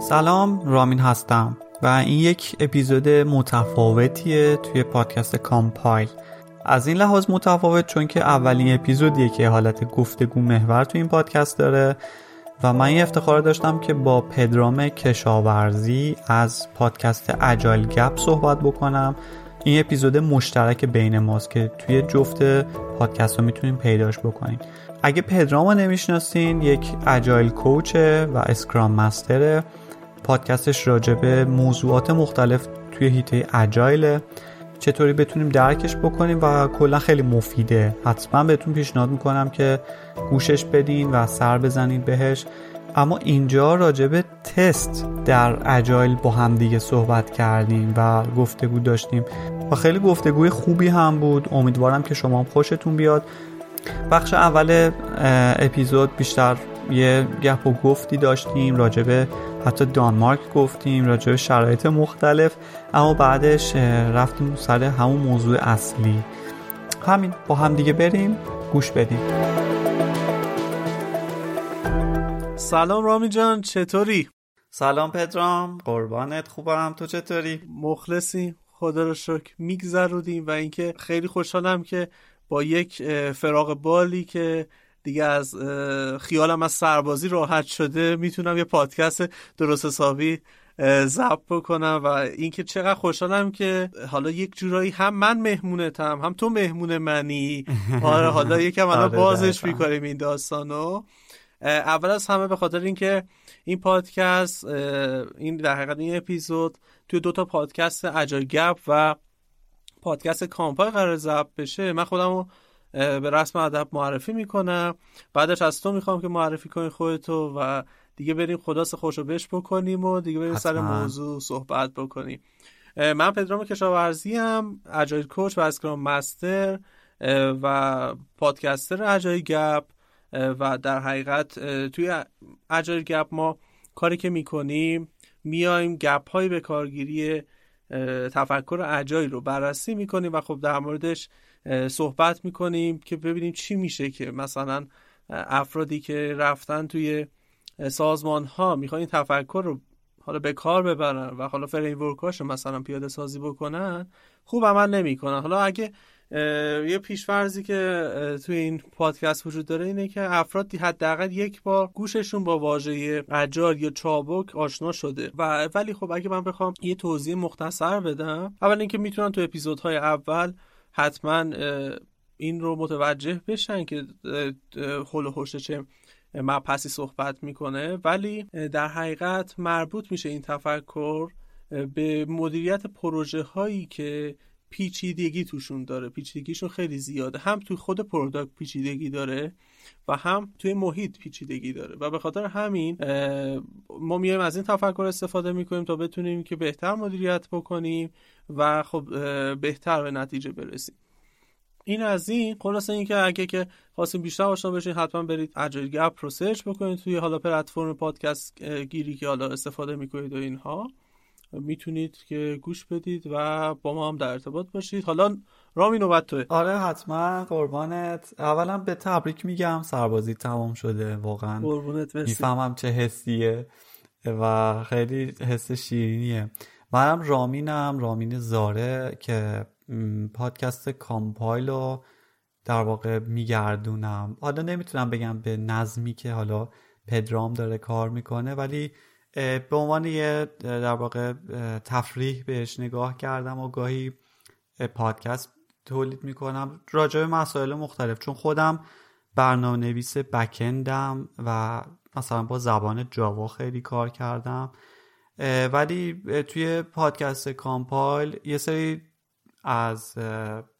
سلام رامین هستم و این یک اپیزود متفاوتیه توی پادکست کامپایل. از این لحاظ متفاوت چون که اولین اپیزودیه که حالت گفتگو محور توی این پادکست داره و من این افتخار داشتم که با پدرام کشاورزی از پادکست اجایل گپ صحبت بکنم. این اپیزود مشترک بین ماست که توی جفت پادکست رو می‌تونیم پیداش بکنیم. اگه پدرام رو نمی‌شناسین یک اجایل کوچه و اسکرام مستره. پادکستش راجبه موضوعات مختلف توی هیته اجایله. چطوری بتونیم درکش بکنیم و کلا خیلی مفیده. حتما بهتون پیشنهاد می‌کنم که گوشش بدین و سر بزنید بهش. اما اینجا راجب تست در اجایل با هم دیگه صحبت کردیم و گفتگو داشتیم. و خیلی گفتگوی خوبی هم بود. امیدوارم که شما هم خوشتون بیاد. بخش اول اپیزود بیشتر یه گپ و گفتی داشتیم راجبه حتی دانمارک گفتیم راجبه شرایط مختلف اما بعدش رفتیم سر همون موضوع اصلی همین با هم دیگه بریم گوش بدیم سلام رامی جان چطوری؟ سلام پدرام قربانت خوبم تو چطوری؟ مخلصی خدا رو شکر میگذرودیم و اینکه خیلی خوشحالم که با یک فراغ بالی که دیگه از خیالم از سربازی راحت شده. می‌تونم یه پادکست درست حسابی ضبط بکنم و اینکه چقدر خوشحالم که حالا یک جورایی هم من مهمونتم هم تو مهمون منی. آره حالا یکم الان آره، بازش. می‌کنیم این داستانو. اول از همه به خاطر اینکه این پادکست این در حقیقت این اپیزود توی دو تا پادکست اجای گپ و پادکست کامپای قرار ضبط بشه. من خودم رو به رسم ادب معرفی می‌کنم بعدش از تو می‌خوام که معرفی کنی خودتو و دیگه بریم خلاص خوشو بش بکنیم و دیگه بریم سر حتما. موضوع صحبت بکنیم من پدرام کشاورزی هم اجایل کوچ و اسکرام مستر و پادکستر اجایل گپ و در حقیقت توی اجایل گپ ما کاری که می‌کنیم میایم gap های به کارگیری تفکر agile رو بررسی می‌کنیم و خب در موردش صحبت می‌کنیم که ببینیم چی میشه که مثلا افرادی که رفتن توی سازمان ها می‌خوان این تفکر رو حالا به کار ببرن و حالا framework رو مثلا پیاده سازی بکنن خوب عمل نمی‌کنن. حالا اگه یه پیش‌فرضی که توی این پادکست وجود داره اینه که افراد حداقل یک بار گوششون با واژه agile یا چابک آشنا شده. و ولی خب اگه من بخوام یه توضیح مختصر بدم اول اینکه می‌تونن تو اپیزودهای اول حتما این رو متوجه بشن که حل و چه مبحثی صحبت می‌کنه. ولی در حقیقت مربوط میشه این تفکر به مدیریت پروژه هایی که پیچیدگی توشون داره. پیچیدگیشون خیلی زیاده. هم توی خود پروداکت پیچیدگی داره و هم توی محیط پیچیدگی داره. و به خاطر همین ما میایم از این تفکر استفاده می‌کنیم تا بتونیم که بهتر مدیریت بکنیم و خب بهتر به نتیجه برسیم. این از این. خلاصه اینکه اگه که خواستیم بیشتر آشنا بشین حتما برید اجایل گپ رو سرچ بکنید توی حالا پلتفرم پادکست گیری که حالا استفاده می‌کنید و اینها. می‌تونید که گوش بدید و با ما هم در ارتباط باشید. حالا رامی نوبت توه. آره حتما. قربانت. اولا به تبریک میگم. سربازی تمام شده واقعا. قربونت مرسی. می‌فهمم چه حسیه و خیلی حس شیرینیه. منم رامینم رامین زاره که پادکست کامپایل رو در واقع میگردونم. حالا نمی‌تونم بگم به نظمی که حالا پدرام داره کار می‌کنه ولی به عنوان یه در واقع تفریح بهش نگاه کردم و گاهی پادکست تولید می‌کنم راجع به مسائل مختلف. چون خودم برنامه نویس بکندم و مثلا با زبان جاوا خیلی کار کردم. ولی توی پادکست کامپایل یه سری از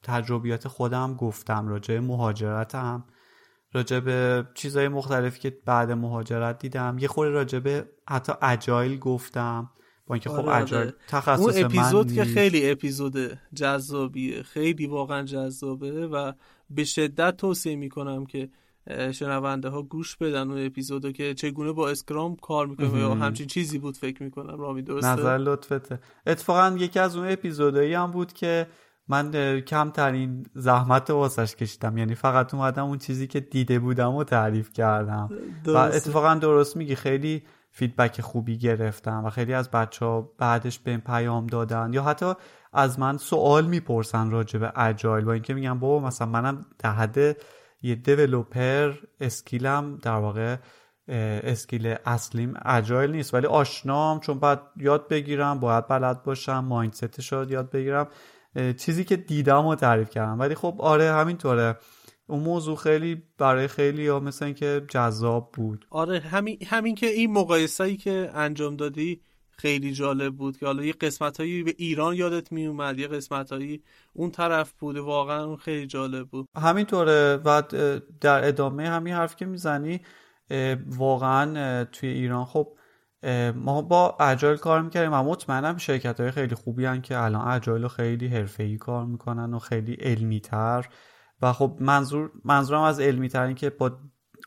تجربیات خودم گفتم راجع مهاجرتم. راجع به چیزهای مختلفی که بعد مهاجرت دیدم یه خورده راجع به حتی اجایل گفتم با اینکه خب آره، اجایل آره. تخصص اون اپیزود من که نیست. خیلی اپیزود جذابیه خیلی واقعا جذابه و به شدت توصیه می‌کنم که شنونده ها گوش بدن اون اپیزودو که چگونه با اسکرام کار می‌کنه یا. همچین چیزی بود فکر می‌کنم رامی درسته نظر لطفته اتفاقا یکی از اون اپیزودایی هم بود که من کمترین زحمت واسش کشیدم. یعنی فقط اومدم اون چیزی که دیده بودم و تعریف کردم. و. اتفاقا درست میگی. خیلی فیدبک خوبی گرفتم و خیلی از بچه ها بعدش به پیام دادن. یا حتی از من سوال می‌پرسن راجع به اجایل با اینکه میگم بابا مثلا منم در حد یه دیولوپر اسکیلم در واقع اسکیل اصلیم اجایل نیست. ولی آشنام چون باید یاد بگیرم باید بلد باشم مایندستش رو یاد بگیرم. چیزی که دیدم و تعریف کردم. ولی خب آره همینطوره. اون موضوع خیلی برای خیلی یا مثل اینکه جذاب بود. آره همین همین که این مقایسه‌ای که انجام دادی خیلی جالب بود که حالا یه قسمت هایی به ایران یادت می اومد یه قسمت هایی اون طرف بوده واقعا اون خیلی جالب بود. همینطوره. و در ادامه همین حرف که می‌زنی واقعا توی ایران خب ما با اجایل کار می‌کردیم و مطمئنم شرکت های خیلی خوبی هن که الان اجایل رو خیلی حرفه‌ای کار می‌کنن و خیلی علمی تر و خب منظور منظورم از علمی تر این که با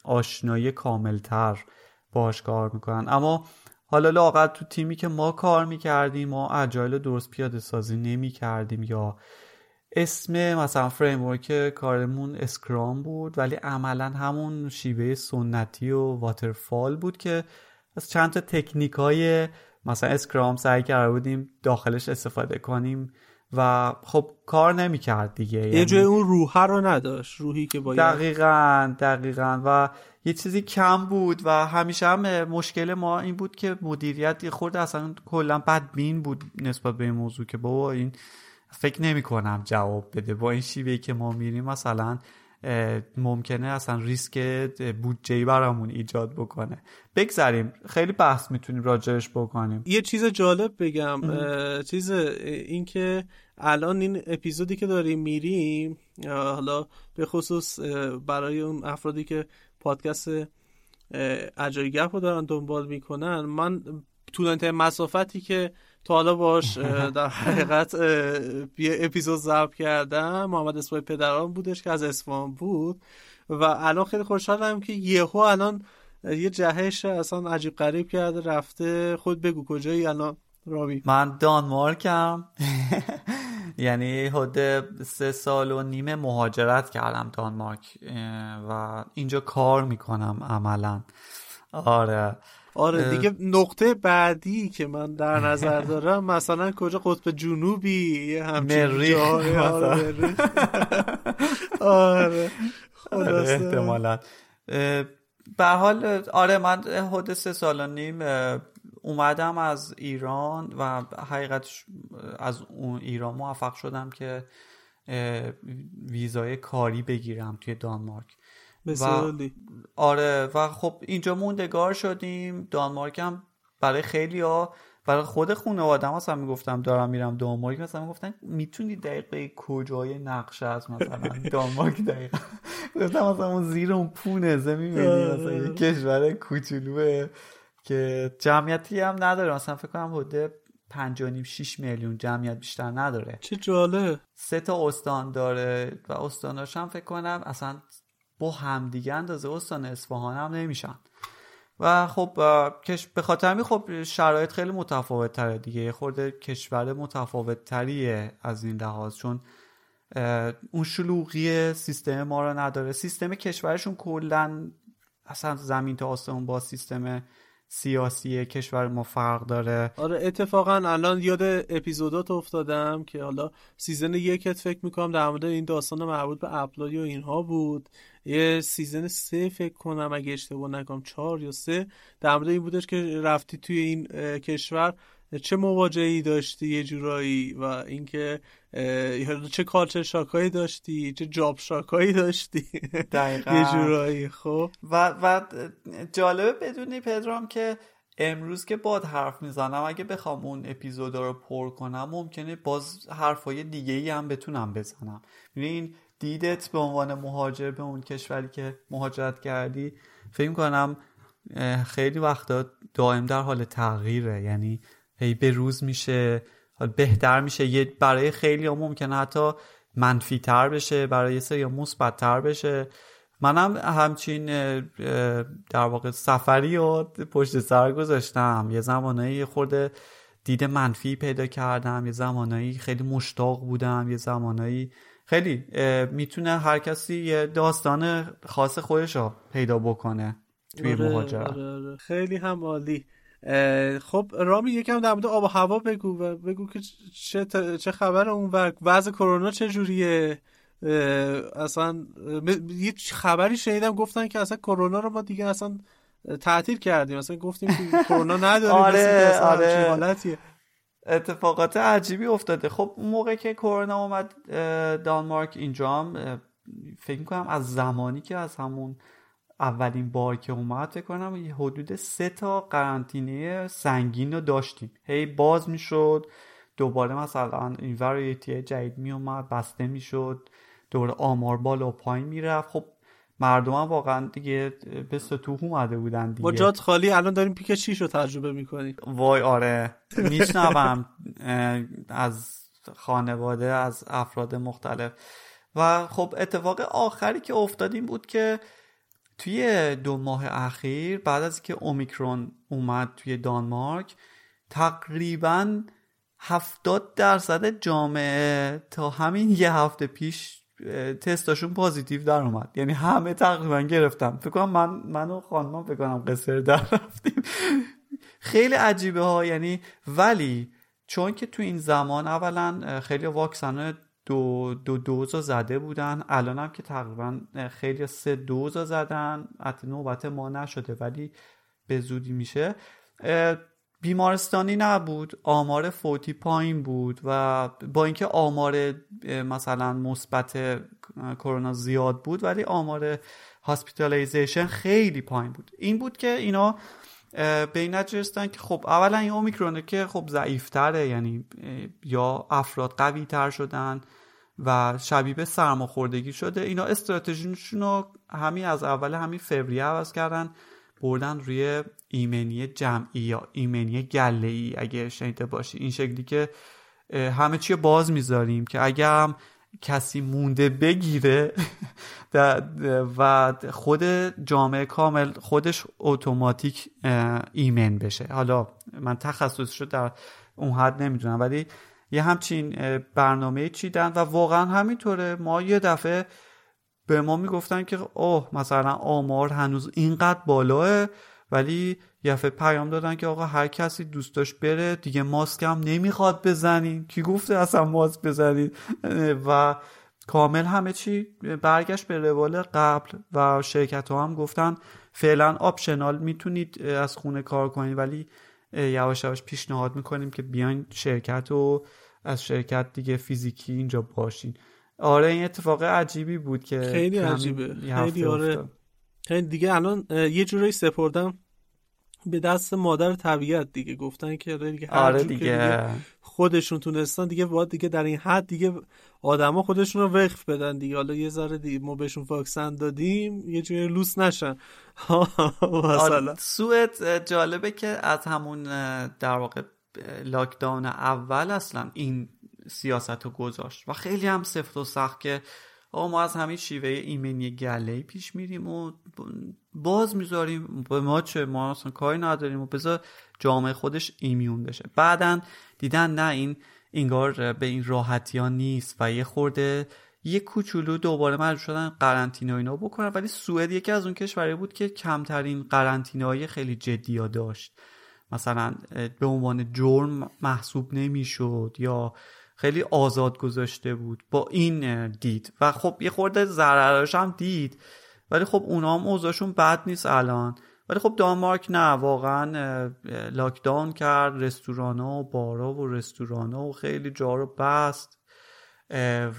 آشنایی کاملتر باش کار می‌کنن. اما حالا لاقل تو تیمی که ما کار می‌کردیم ما agile درست پیاده سازی نمی‌کردیم یا اسم مثلا framework کارمون Scrum بود ولی عملا همون شیوه سنتی و waterfall بود که از چند تا تکنیک های مثلا Scrum سعی کرده بودیم داخلش استفاده کنیم و خب کار نمی‌کرد دیگه. یه یعنی جای اون روحه رو نداشت روحی که باید. دقیقا دقیقا. و یه چیزی کم بود و همیشه هم مشکل ما این بود که مدیریت خورده اصلا کلا بدبین بود نسبت به این موضوع که بابا این فکر نمی کنم جواب بده. با این شیوهی که ما میریم مثلا ممکنه اصلا ریسک بودجه برامون ایجاد بکنه. بگذاریم خیلی بحث می‌تونیم راجعش بکنیم. یه چیز جالب بگم. چیز اینکه الان این اپیزودی که داریم میریم حالا به خصوص برای اون افرادی که پادکست اجای گپ رو دارن دنبال می‌کنن من طولانیترین مسافتی که تا حالا باش در حقیقت یه اپیزود ضبط کردم. محمد اسماعیل پدران بودش که از اسفان بود. و الان خیلی خوشحالم که یهو الان یه جهش اصلا عجیب غریب کرده رفته. خود بگو کجایی الان راوی من دانمارکم. یعنی حد سه سال و نیم مهاجرت کردم دانمارک و اینجا کار می‌کنم عملا. آره. آره دیگه نقطه بعدی که من در نظر دارم مثلا کجا قطب جنوبی همچین آره آره, آره، احتمالا. به حال آره من حد سه سال نیم اومدم از ایران و حقیقت از اون ایران موفق شدم که ویزای کاری بگیرم توی دانمارک. و آره و خب اینجا موندگار شدیم. دانمارک هم برای خیلی ها برای خود خانواده مثلا می‌گفتم دارم میرم دانمارک مثلا می‌گفتن می‌تونی دقیقه کجای نقشه از مثلا؟ دانمارک دقیقا. گفتم مثلا اون زیر اون پونه زمین می‌بینی مثلا یه کشور کوچولوه که جمعیتی هم نداره. مثلا فکر کنم حده پنج و 6 میلیون جمعیت بیشتر نداره. چه جاله سه تا استان داره و استاناش هم فکر کنم اصلا با همدیگه اندازه استان اصفهان هم نمیشن. و خب به خاطر همین خب شرایط خیلی متفاوت تره دیگه خورده کشور متفاوت تریه از این لحاظ چون اون شلوغی سیستم ما رو نداره. سیستم کشورشون کلا اصلا زمین تا آسمون با سیستم سیاسی کشور ما فرق داره. آره اتفاقا الان یاد اپیزودات افتادم که حالا season یکت فکر می‌کنم در مورد این داستان مربوط به اپلودی و اینها بود. یه season سه فکر کنم اگه اشتباه نکنم چهار یا سه. در مورد این بودش که رفتی توی این کشور چه مواجهی داشتی یه جورایی و اینکه چه culture shock ایی داشتی چه job shock ایی داشتی؟ دقیقا. یه جورایی خب. و, و جالبه بدونی پدرام که امروز که باهات حرف می‌زنم اگه بخوام اون اپیزود رو پر کنم ممکنه باز حرفای دیگه ای هم بتونم بزنم. این دیدت به عنوان مهاجر به اون کشوری که مهاجرت کردی فکر کنم خیلی وقتا دائم در حال تغییره. یعنی هی به روز میشه بهتر میشه. یه برای خیلی ها ممکنه حتی منفی تر بشه برای سری مثبت تر بشه. منم همچین در واقع سفری و پشت سر گذاشتم. یه زمانایی خورده دید منفی پیدا کردم یه زمانایی خیلی مشتاق بودم یه زمانایی خیلی می‌تونه هر کسی یه داستان خاص خودش رو پیدا بکنه توی آره، مهاجرت. آره، آره. خیلی هم عالی. خب رامی یکم در مورد آب و هوا بگو و بگو که چه, چه خبر اون و وضع کرونا چه جوریه؟ اصلا یه خبری شنیدم گفتن که اصلا کرونا رو ما دیگه اصلا تعطیل کردیم. مثلا گفتیم که کرونا نداریم آره آره. حالتیه. اتفاقات عجیبی افتاده. خب اون موقع که کرونا اومد دانمارک اینجا هم فکر می‌کنم از زمانی که از همون اولین بار که اومد فکر کنم حدود سه تا قرنطینه سنگین رو داشتیم. هی باز می‌شد دوباره مثلا این وریتی جدید میومد بسته می‌شد دوباره آمار بالا و پایین می‌رفت. خب مردم هم واقعا دیگه به سطوح اومده بودن دیگه. با جات خالی الان داریم پیک 6 رو تجربه می‌کنیم. وای آره میشنوم از خانواده از افراد مختلف. و خب اتفاق آخری که افتاد بود که توی دو ماه اخیر بعد از که اومیکرون اومد توی دانمارک تقریبا هفتاد درصد جامعه تا همین یه هفته پیش تستاشون پازیتیو در اومد. یعنی همه تقریبا گرفتم فکر کنم من من و خانمم فکر کنم قصر در رفتیم. خیلی عجیبه ها یعنی ولی چون که تو این زمان اولا خیلی واکسن دو دو دوز زده بودن. الان هم که تقریبا خیلی سه دوز زدن. حتی نوبت ما نشده ولی به زودی میشه. بیمارستانی نبود. آمار فوتی پایین بود و با اینکه آمار مثلا مثبت کرونا زیاد بود ولی آمار hospitalization خیلی پایین بود. این بود که اینا به این که خب اولا این اومیکرونه که خب ضعیفتره یعنی یا افراد قوی تر شدن. و شبیه به سرماخوردگی شده. اینا استراتژیشون رو همین از اول همین فوریه عوض کردن بردن روی ایمنی جمعی یا ایمنی گله ای اگه شنیده باشی. این شکلی که همه چی باز می‌ذاریم که اگه هم کسی مونده بگیره و خود جامعه کامل خودش اتوماتیک ایمن بشه. حالا من تخصصش رو در اون حد نمی‌دونم ولی یه همچین برنامه چیدن و واقعا همینطوره. ما یه دفعه به ما می‌گفتن که اوه مثلا آمار هنوز اینقدر بالاه ولی یه پیام دادن که آقا هر کسی دوست داشت بره دیگه ماسک هم نمی‌خواد بزنین. کی گفته اصلا ماسک بزنید و کامل همه چی برگشت به روال قبل و شرکت ها هم گفتن فعلا آپشنال می‌تونید از خونه کار کنید ولی یواش یواش پیشنهاد می‌کنیم که بیاین شرکت و از شرکت دیگه فیزیکی اینجا باشین. آره این اتفاق عجیبی بود که خیلی عجیبه. خیلی آره. خیلی دیگه الان یه جورایی سپردم. به دست مادر طبیعت دیگه. گفتن که آره دیگه آره دیگه. خودشون تونستن دیگه باید دیگه در این حد دیگه آدما خودشون رو وقف بدن دیگه. حالا یه ذره دیگه ما بهشون واکسن دادیم یه جوری لوس نشن. مثلا. سوئد جالبه که از همون در واقع لاکداون اول اصلا این سیاست رو گذاشت. و خیلی هم سفت و سخت که آقا ما از همین شیوه ایمنی گله پیش میریم و باز می‌ذاریم. به ما چه؟ ما اصلا کاری نداریم و بذار جامعه خودش ایمیون بشه. بعدا دیدن نه این انگار به این راحتی ها نیست و یه خورده یه کوچولو دوباره مجبور شدن قرنطینه اینا بکنن. ولی سوئد یکی از اون کشوری بود که کمترین قرنطینه های خیلی جدی ها داشت. مثلا به عنوان جرم محسوب نمی‌شد یا خیلی آزاد گذاشته بود با این دید. و خب یه خورده ضررش هم دید. ولی خب اونا هم اوضاعشون بد نیست الان. ولی خب دانمارک نه واقعا lockdown کرد. رستورانا و بارا و رستورانا و خیلی جا رو بست.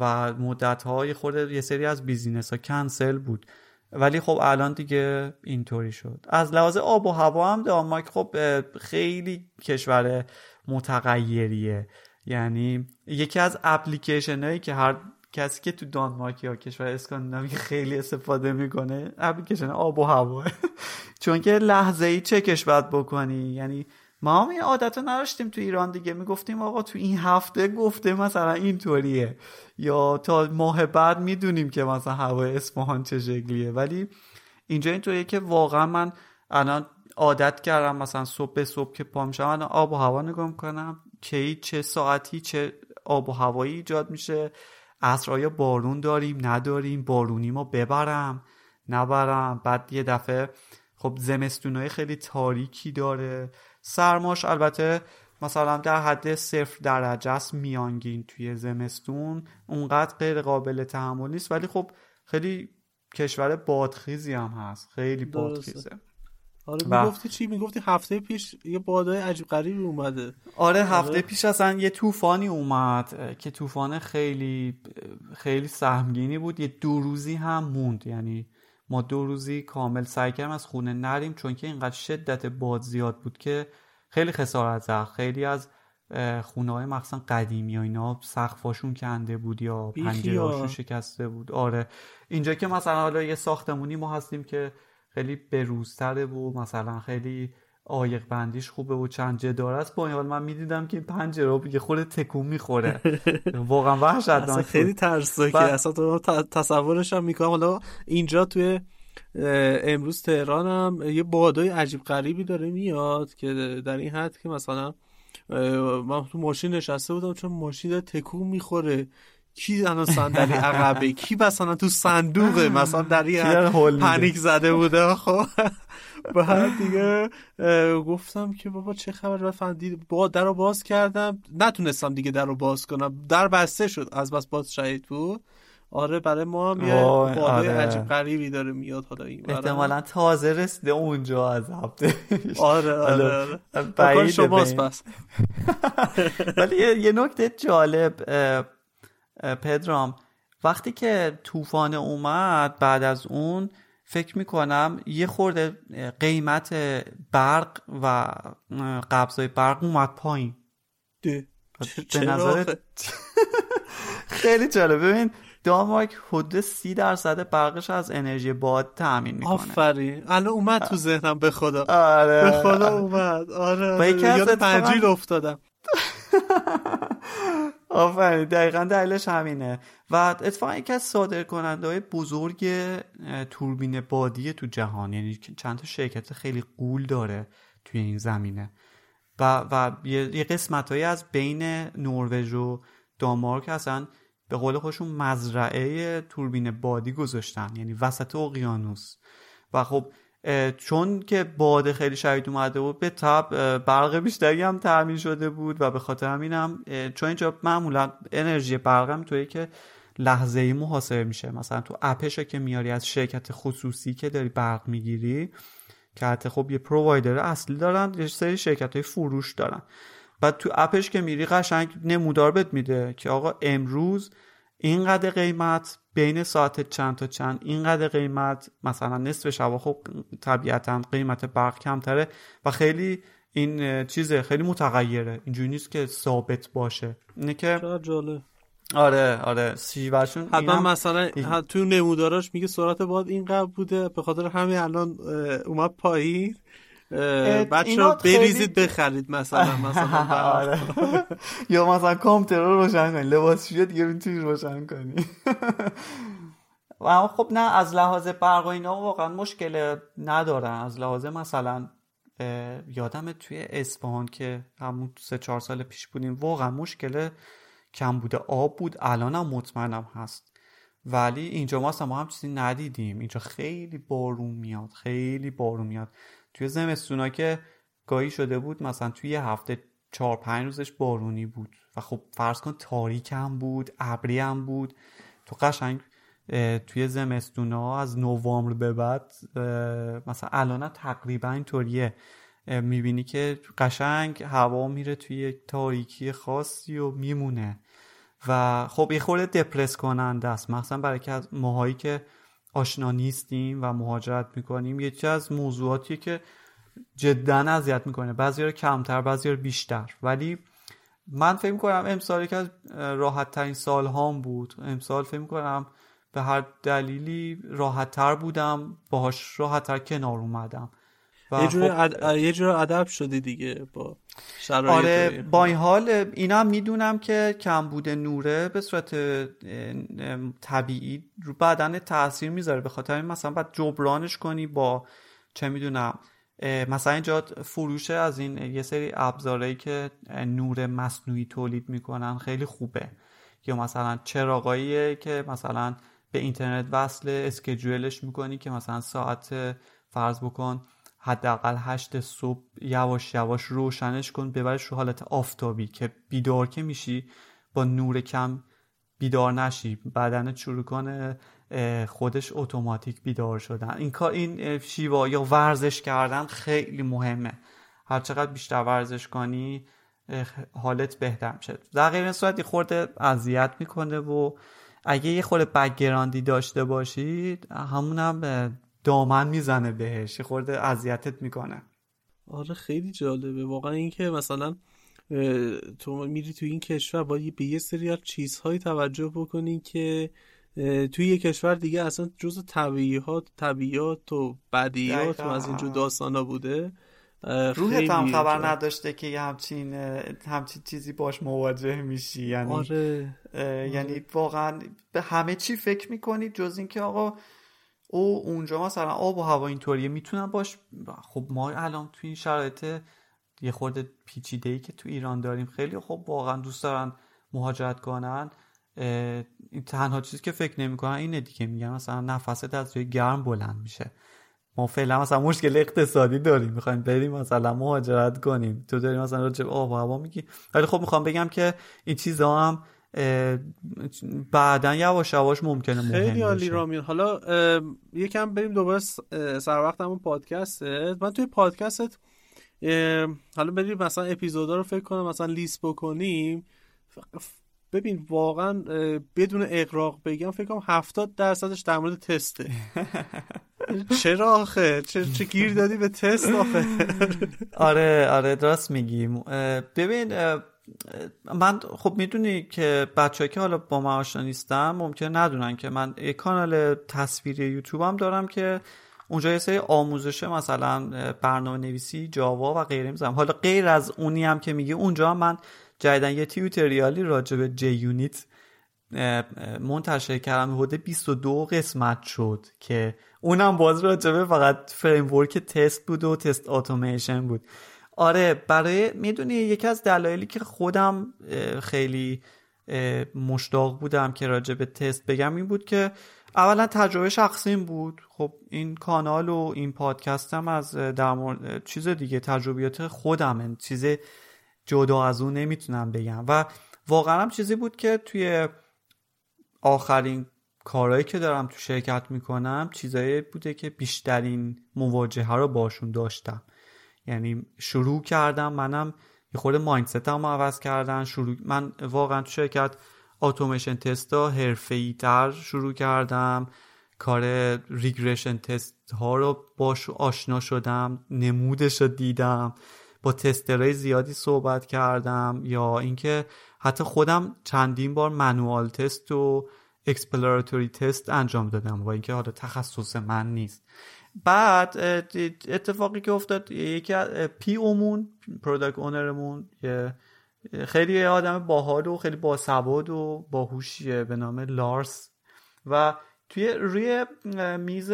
و مدت های خورده یه سری از business ها کنسل بود. ولی خب الان دیگه اینطوری شد. از لحاظ آب و هوا هم دانمارک خب خیلی کشور متغیریه. یعنی یکی از اپلیکیشن هایی که هر کسی که تو دانمارک یا کشور اسکاندیناوی خیلی استفاده می‌کنه اپلیکیشن آب و هوا. چون که لحظه ای چکش باید بکنی. یعنی ما هم این عادت نداشتیم تو ایران دیگه. می‌گفتیم آقا تو این هفته گفته مثلا اینطوریه. یا تا ماه بعد می‌دونیم که مثلا هوای اصفهان چه شکلیه. ولی اینجا اینطوریه که واقعا من الان عادت کردم مثلا صبح به صبح که پا میشم آب و هوا نگاه می‌کنم. کی چه ساعتی چه آب و هوایی ایجاد میشه. عصر بارون داریم نداریم بارونی ما ببرم نبرم. بعد یه دفعه خب زمستونای خیلی تاریکی داره. سرماش البته مثلا در حد صفر درجه است میانگین توی زمستون. اونقدر غیر قابل تحمل نیست ولی خب خیلی کشور بادخیزی هم هست. خیلی بادخیزه. آره می‌گفتی چی؟ می‌گفتی هفته پیش یه بادای عجیب غریبی اومده. آره هفته آره. پیش اصلا یه طوفانی اومد که طوفان خیلی خیلی سهمگینی بود. یه دو روزی هم موند. یعنی ما دو روزی کامل سعی کردیم از خونه نریم چون که اینقدر شدت باد زیاد بود که خیلی خسارت زد خیلی از خونه های مخصوصا قدیمی و اینا سقفاشون کنده بود یا پنجرهاشون شکسته بود. آره. اینجا که مثلا حالا یه ساختمونی ما هستیم که خیلی بروزتره و مثلا خیلی آیق بندیش خوبه و چند جدار است. با این حال من می‌دیدم که این پنجره یه خورده تکون می‌خوره. واقعا وحشتناک خیلی ترسناکه. اصلا تو تصورش هم می‌کنم. حالا اینجا توی امروز تهران هم یه بادای عجیب غریبی داره میاد که در این حد که مثلا من تو ماشین نشسته بودم چون ماشین تکون می‌خوره. کی الان صندلی عقبه؟ کی مثلا تو صندوقه مثلا در این پنیک زده بوده؟ خب. بعد دیگه گفتم که بابا چه خبر؟ فهمیدید با در رو باز کردم. نتونستم دیگه در رو باز کنم. در بسته شد. از بس باز شهید بود. آره برای ما هم یه بادای آره. عجیب غریبی داره میاد حالا این احتمالا تازه رسیده اونجا از هفته آره آره, آره. شماست پس. ولی یه نکته جالب پدرام وقتی که طوفان اومد بعد از اون فکر می‌کنم یه خورده قیمت برق و قبضای برق اومد پایین. به نظر خیلی جالب. ببین دانمارک حدود سی درصد برقش از انرژی باد تامین می‌کنه. آفرین. الان اومد تو ذهنم به خدا. آره. به خدا اومد. آره, آره. یاد پنجیل افتادم. آفرین. دقیقا دلیلش همینه. و اتفاقا یکی از صادر کننده های بزرگ توربین بادی تو جهان. یعنی چند تا شرکت خیلی قول داره توی این زمینه. و, و یه قسمت از بین نروژ و دانمارک اصلا به قول خودشون مزرعه توربین بادی گذاشتن. یعنی وسط اقیانوس. و خب چون که باد خیلی شدید اومده بود به تب برق بیشتری هم تامین شده بود و به خاطر همینم چون اینجا معمولا انرژی برق هم توی که لحظه ای محاسبه میشه. مثلا تو اپش که میاری از شرکت خصوصی که داری برق می‌گیری که حتی خب یه پرووایدر اصلی دارن یه سری شرکت های فروش دارن. بعد تو اپش که میری قشنگ نمودار بهت میده که آقا امروز اینقدر قیمت بین ساعت چند تا چند اینقدر قیمت مثلا نصف شب خب طبیعتا قیمت برق کمتره و خیلی این چیزه خیلی متغیره. اینجوری نیست که ثابت باشه. اینه که جالب. آره آره. شیوهشون حتما مثلا تو نموداراش میگه سرعت باد اینقدر بوده به خاطر همین الان اومد پایین. بچه بریزید بخرید مثلا مثلا آره. یا مثلا کامپیوتر رو روشن کنی لباس دیگه می‌تونی روشن کنی. و خب نه از لحاظ برق و اینا واقعا مشکل ندارن. از لحاظ مثلا یادم توی اسپان که همون سه چهار سال پیش بودیم واقعا مشکل کم بوده. آب بود الان هم مطمئنم هست. ولی اینجا ما ما هم چیزی ندیدیم. اینجا خیلی بارون میاد خیلی بارون میاد. توی زمستونا که گاهی شده بود مثلا توی یه هفته چهار پنج روزش بارونی بود. و خب فرض کن تاریک هم بود ابری هم بود. تو قشنگ توی زمستونا از نوامبر به بعد مثلا الان تقریبا اینطوریه. می‌بینی که قشنگ هوا میره توی یک تاریکی خاصی و میمونه. و خب یه خورده دپرس کننده است. مثلا برای که از ماهایی که آشنا نیستیم و مهاجرت می‌کنیم. یکی از موضوعاتی که جدا اذیت می‌کنه. بعضی رو کمتر بعضی رو بیشتر. ولی من فکر می‌کنم امسال که از راحت ترین سال هام بود. امسال فکر می‌کنم به هر دلیلی راحت تر بودم. باهاش راحت تر کنار اومدم. یه جور خب ادب شدی دیگه با شرایط آره با این حال اینا هم می‌دونم که کم بوده نوره به صورت طبیعی. رو بدن تاثیر می‌ذاره. به خاطر این مثلا باید جبرانش کنی با چه می‌دونم مثلا اینجا فروش از این یه سری ابزارهایی که نور مصنوعی تولید می‌کنن خیلی خوبه. یا مثلا چراغایی که مثلا به اینترنت وصل اسکجولش می‌کنی که مثلا ساعت فرض بکن حداقل هشت صبح یواش یواش روشنش کن ببرش رو حالت آفتابی که بیدار که میشی با نور کم بیدار نشی. بدنت شروع کنه خودش اتوماتیک بیدار شدن. این کار این شیوا یا ورزش کردن خیلی مهمه. هر چقدر بیشتر ورزش کنی حالت بهتر میشه. در غیر این صورت خورده اذیت می‌کنه و اگه یه خورده بکگراندی داشته باشید همونم دامن می‌زنه بهش یه خورده اذیتت می‌کنه. آره خیلی جالبه. واقعا اینکه مثلا تو میری تو این کشور باید به یه سری از چیزهایی توجه بکنی که توی یه کشور دیگه اصلا جز طبیعیات طبیعیات و بدیات و از اینجور داستانا بوده. روحت هم خبر نداشته که یه همچین همچین چیزی باش مواجه میشی. یعنی آره. یعنی واقعا به همه چی فکر می‌کنی جز اینکه آقا او اونجا مثلا آب و هوا اینطوریه می‌تونم باش خب ما الان توی این شرایط یه خورده پیچیده ای که تو ایران داریم خیلی خب واقعا دوست دارن مهاجرت کنن تنها چیزی که فکر نمی‌کنن اینه دیگه میگن مثلا نفست از روی گرم بلند میشه. ما فعلا مثلا مشکل اقتصادی داریم می‌خوایم بریم مثلا مهاجرت کنیم. تو داری مثلا راجع آب و هوا میگی. ولی خب می‌خوام بگم که این چیزا هم بعدا یواش یواش ممکنه مهم خیلی عالی رامین. حالا یکم بریم دوباره سر وقت همون پادکست من توی پادکستت حالا بریم مثلا اپیزودا رو فکر کنم مثلا لیست بکنیم. ببین واقعا بدون اقراق بگم فکر کنم 70 درصدش در مورد تسته. چرا آخه؟ چه, چه گیر دادی به تست آخه؟ آره آره درست میگیم ببین من خب می‌دونی که بچه که حالا با من آشنا نیستم ممکنه ندونن که من یک کانال تصویری یوتیوب هم دارم که اونجا یه سری آموزش مثلا برنامه نویسی جاوا و غیره می‌زنم حالا غیر از اونی هم که میگه اونجا من جدیدن یه تیوتریالی راجع به جی یونیت منتشر کردم. حدود 22 قسمت شد که اونم باز راجبه فقط framework تست بود و تست اتوماسیون بود. آره برای می‌دونی یکی از دلایلی که خودم خیلی مشتاق بودم که راجع به تست بگم این بود که اولا تجربه شخصیم بود. خب این کانال و این پادکست هم از در مورد چیز دیگه تجربیات خودم چیز جدا از اون نمی‌تونم بگم. و واقعا هم چیزی بود که توی آخرین کارهایی که دارم تو شرکت می‌کنم چیزایی بوده که بیشترین مواجهه رو باشون داشتم. یعنی شروع کردم منم یه خورده مایندست هم عوض کردن شروع من واقعا تو شرکت اتوماسیون تستا حرفه‌ای تر شروع کردم. کار ریگرشن تست ها رو باش آشنا شدم نمودش رو دیدم با تسترهای زیادی صحبت کردم یا اینکه حتی خودم چندین بار manual test و exploratory test انجام دادم و اینکه حالا تخصص من نیست. بعد اتفاقی که افتاد یکی PO مون product owner مون خیلی آدم باحال و خیلی باسواد و باهوشیه به نام لارس. و توی روی میز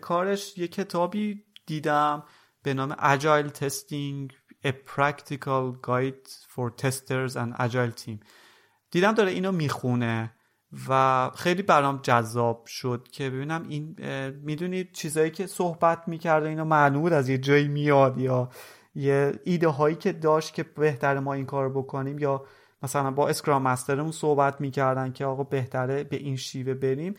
کارش یه کتابی دیدم به نام Agile Testing A Practical Guide for Testers and Agile Team. دیدم داره اینو می‌خونه. و خیلی برام جذاب شد که ببینم این می‌دونید چیزایی که صحبت می‌کرده اینا معلوم از یه جایی میاد یا یه ایده هایی که داشت که بهتر ما این کار بکنیم یا مثلا با اسکرام مسترمون صحبت می‌کردن که آقا بهتره به این شیوه بریم.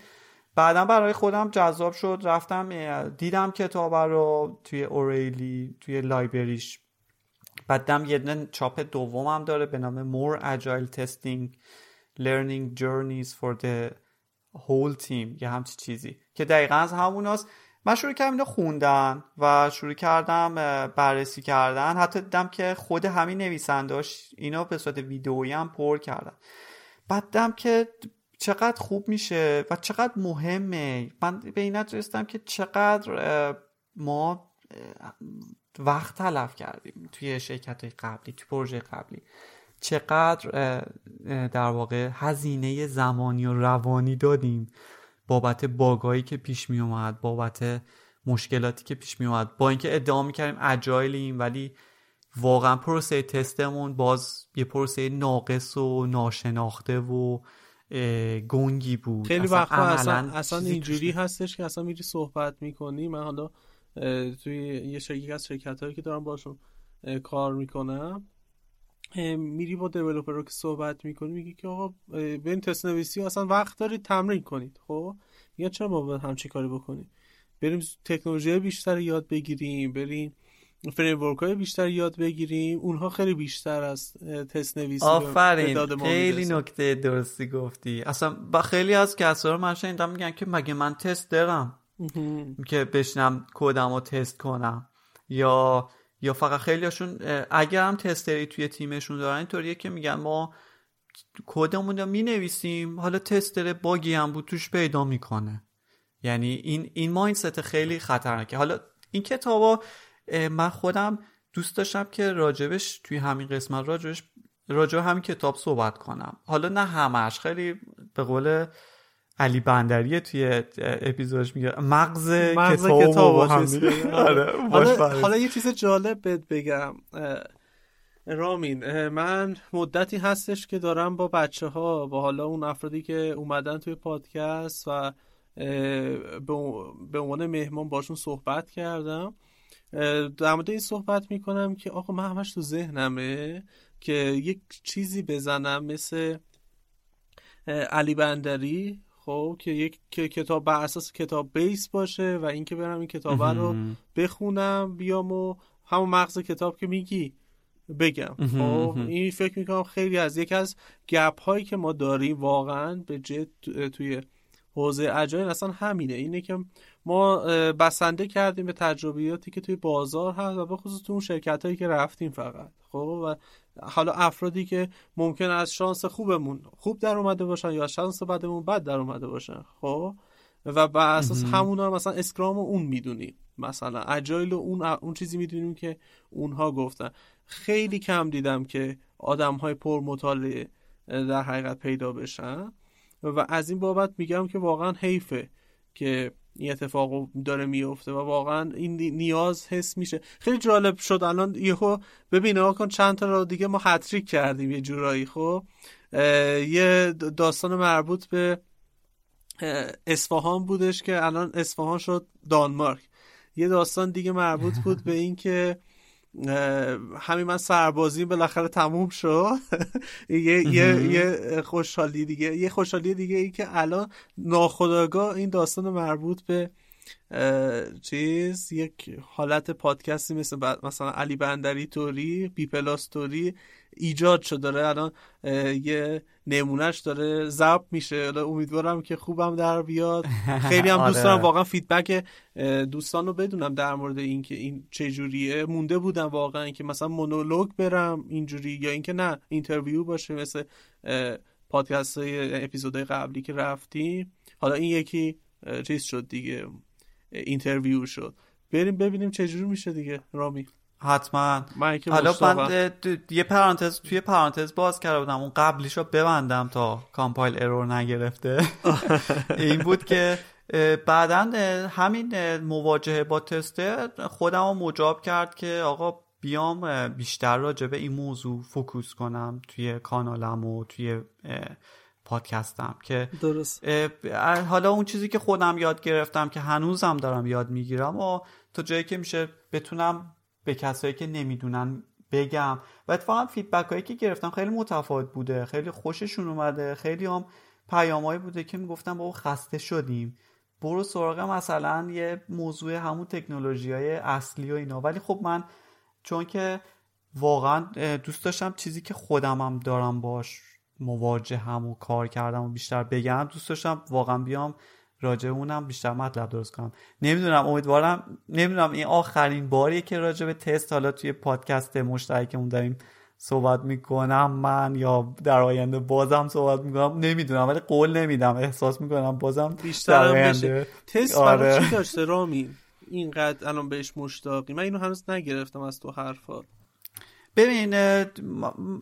بعدا برای خودم جذاب شد. رفتم دیدم کتاب رو توی اوریلی توی لایبریش. بعدم یه چاپ دومم داره به نام More Agile Testing. Learning Journeys for the Whole Team یه همچی چیزی. که دقیقا از هموناست. من شروع کردم اینو خوندن و شروع کردم بررسی کردن. حتی دیدم که خود همین نویسنداش اینو به صورت ویدئویی هم پر کردن. بعدم که چقدر خوب میشه و چقدر مهمه. من به این رسیدم که چقدر ما وقت تلف کردیم توی شرکت قبلی توی پروژه قبلی. چقدر در واقع هزینه زمانی و روانی دادیم بابت باگایی که پیش می اومد بابت مشکلاتی که پیش می اومد. با اینکه ادعا می‌کردیم اجایلیم ولی واقعا پروسه تستمون باز یه پروسه ناقص و ناشناخته و گنگی بود. خیلی وقتا اصلا, اصلا اینجوری هستش که اصلا میری صحبت می‌کنی. من حالا توی یه شرکت از شرکت هایی که دارم باشون کار می‌کنم میری با developer رو که صحبت می‌کنی میگی که آقا به این تست نویسی اصلا وقت دارید تمرین کنید خب؟ یا چرا ما باید همچی کاری بکنیم؟ بریم تکنولوژی بیشتر یاد بگیریم بریم framework های بیشتر یاد بگیریم اونها خیلی بیشتر از تست نویسی آفرین خیلی نکته درستی گفتی. اصلا با خیلی از کسا رو من شنیدم میگن که مگه من تست دارم؟ که بشنم کدم رو تست کنم؟ یا یا فقط خیلی هاشون اگر هم تستری توی تیمشون دارن اینطوریه که میگن ما کدمون رو می نویسیم حالا تستر باگی هم بود توش پیدا می‌کنه. یعنی این این ماینست خیلی خطرناکه. حالا این کتابا من خودم دوست داشتم که راجبش توی همین قسمت راجبش راجب همین کتاب صحبت کنم. حالا نه همش خیلی به قول علی بندریه توی اپیزودش میگه مغز, مغز کتاب, کتاب آره حالا, حالا یه چیز جالب بهت بگم. رامین من مدتی هستش که دارم با بچه ها با حالا اون افرادی که اومدن توی پادکست و به عنوان مهمان باشون صحبت کردم. در مورد این صحبت می‌کنم که آقا من همش تو ذهنمه که یک چیزی بزنم مثل علی بندری خب که یک کتاب بر اساس کتاب بیس باشه و اینکه برم این کتاب رو بخونم بیام و همون مغز کتاب که میگی بگم. خب این فکر می‌کنم خیلی از یک از گپ هایی که ما داریم واقعا به جد توی حوزه اجایل اصلا همینه. اینه که ما بسنده کردیم به تجربیاتی که توی بازار هست و به خصوص تو اون شرکت هایی که رفتیم فقط. خب و حالا افرادی که ممکن از شانس خوبمون خوب در اومده باشن یا شانس بدمون بد در اومده باشن. خب و بر اساس همونا مثلا اسکرام و اون می‌دونیم. مثلا اجایل و اون اون چیزی می‌دونیم که اونها گفتن. خیلی کم دیدم که آدم های پر مطالعه در حقیقت پیدا بشن. و از این بابت میگم که واقعا حیفه که این اتفاق داره میفته و واقعا این نیاز حس میشه. خیلی جالب شد الان یهو ببین کن چند تا رو دیگه ما هتریک کردیم یه جورایی خب؟ یه داستان مربوط به اصفهان بودش که الان اصفهان شد دانمارک. یه داستان دیگه مربوط بود به این که همین من سربازیم بالاخره تموم شد. یه, یه, یه خوشحالی دیگه. یه خوشحالی دیگه ای که الان ناخداگاه این داستان مربوط به چیز یک حالت پادکستی مثل مثلا علی بندری توری بی پلاس طوری ایجاد شده داره الان یه نمونهش داره ضبط میشه. امیدوارم که خوبم در بیاد. خیلی هم دوست دارم آره. واقعا feedback دوستان رو بدونم در مورد اینکه این چه جوریه. مونده بودم واقعا که مثلا monologue برم اینجوری یا اینکه نه interview باشه مثل پادکست های اپیزودهای قبلی که رفتیم. حالا این یکی چیز شد دیگه interview شد. بریم ببینیم چه جوری میشه دیگه. رامی. حتما. حالا من یه پرانتز توی پرانتز باز کرده بودم. اون قبلیش رو ببندم تا compile error نگرفته. این بود که بعدا همین مواجهه با تسته خودم رو مجاب کرد که آقا بیام بیشتر راجع به این موضوع focus کنم توی کانالم و توی پادکستم که درست. حالا اون چیزی که خودم یاد گرفتم که هنوزم دارم یاد می‌گیرم و تا جایی که میشه بتونم به کسایی که نمی‌دونن بگم. و اتفاقا feedback هایی که گرفتم خیلی متفاوت بوده. خیلی خوششون اومده. خیلی هم پیامهایی بوده که می‌گفتم بابا خسته شدیم. برو سراغ مثلا یه موضوع همون تکنولوژی های اصلی و اینا. ولی خب من چون که واقعا دوست داشتم چیزی که خودمم دارم باش مواجه هم و کار کردم و بیشتر بگم دوست داشتم واقعا بیام راجع اونم بیشتر مطلب درست کنم. نمی‌دونم امیدوارم نمی‌دونم این آخرین باریه که راجع به تست حالا توی پادکست مشترکمون داریم صحبت می‌کنم من یا در آینده بازم صحبت می‌کنم نمی‌دونم ولی قول نمیدم احساس می‌کنم بازم بیشتر آینده. تست آره. چی داشته رامی؟ اینقدر الان بهش مشتاقی. من اینو هنوز نگرفتم از تو حرفات ببین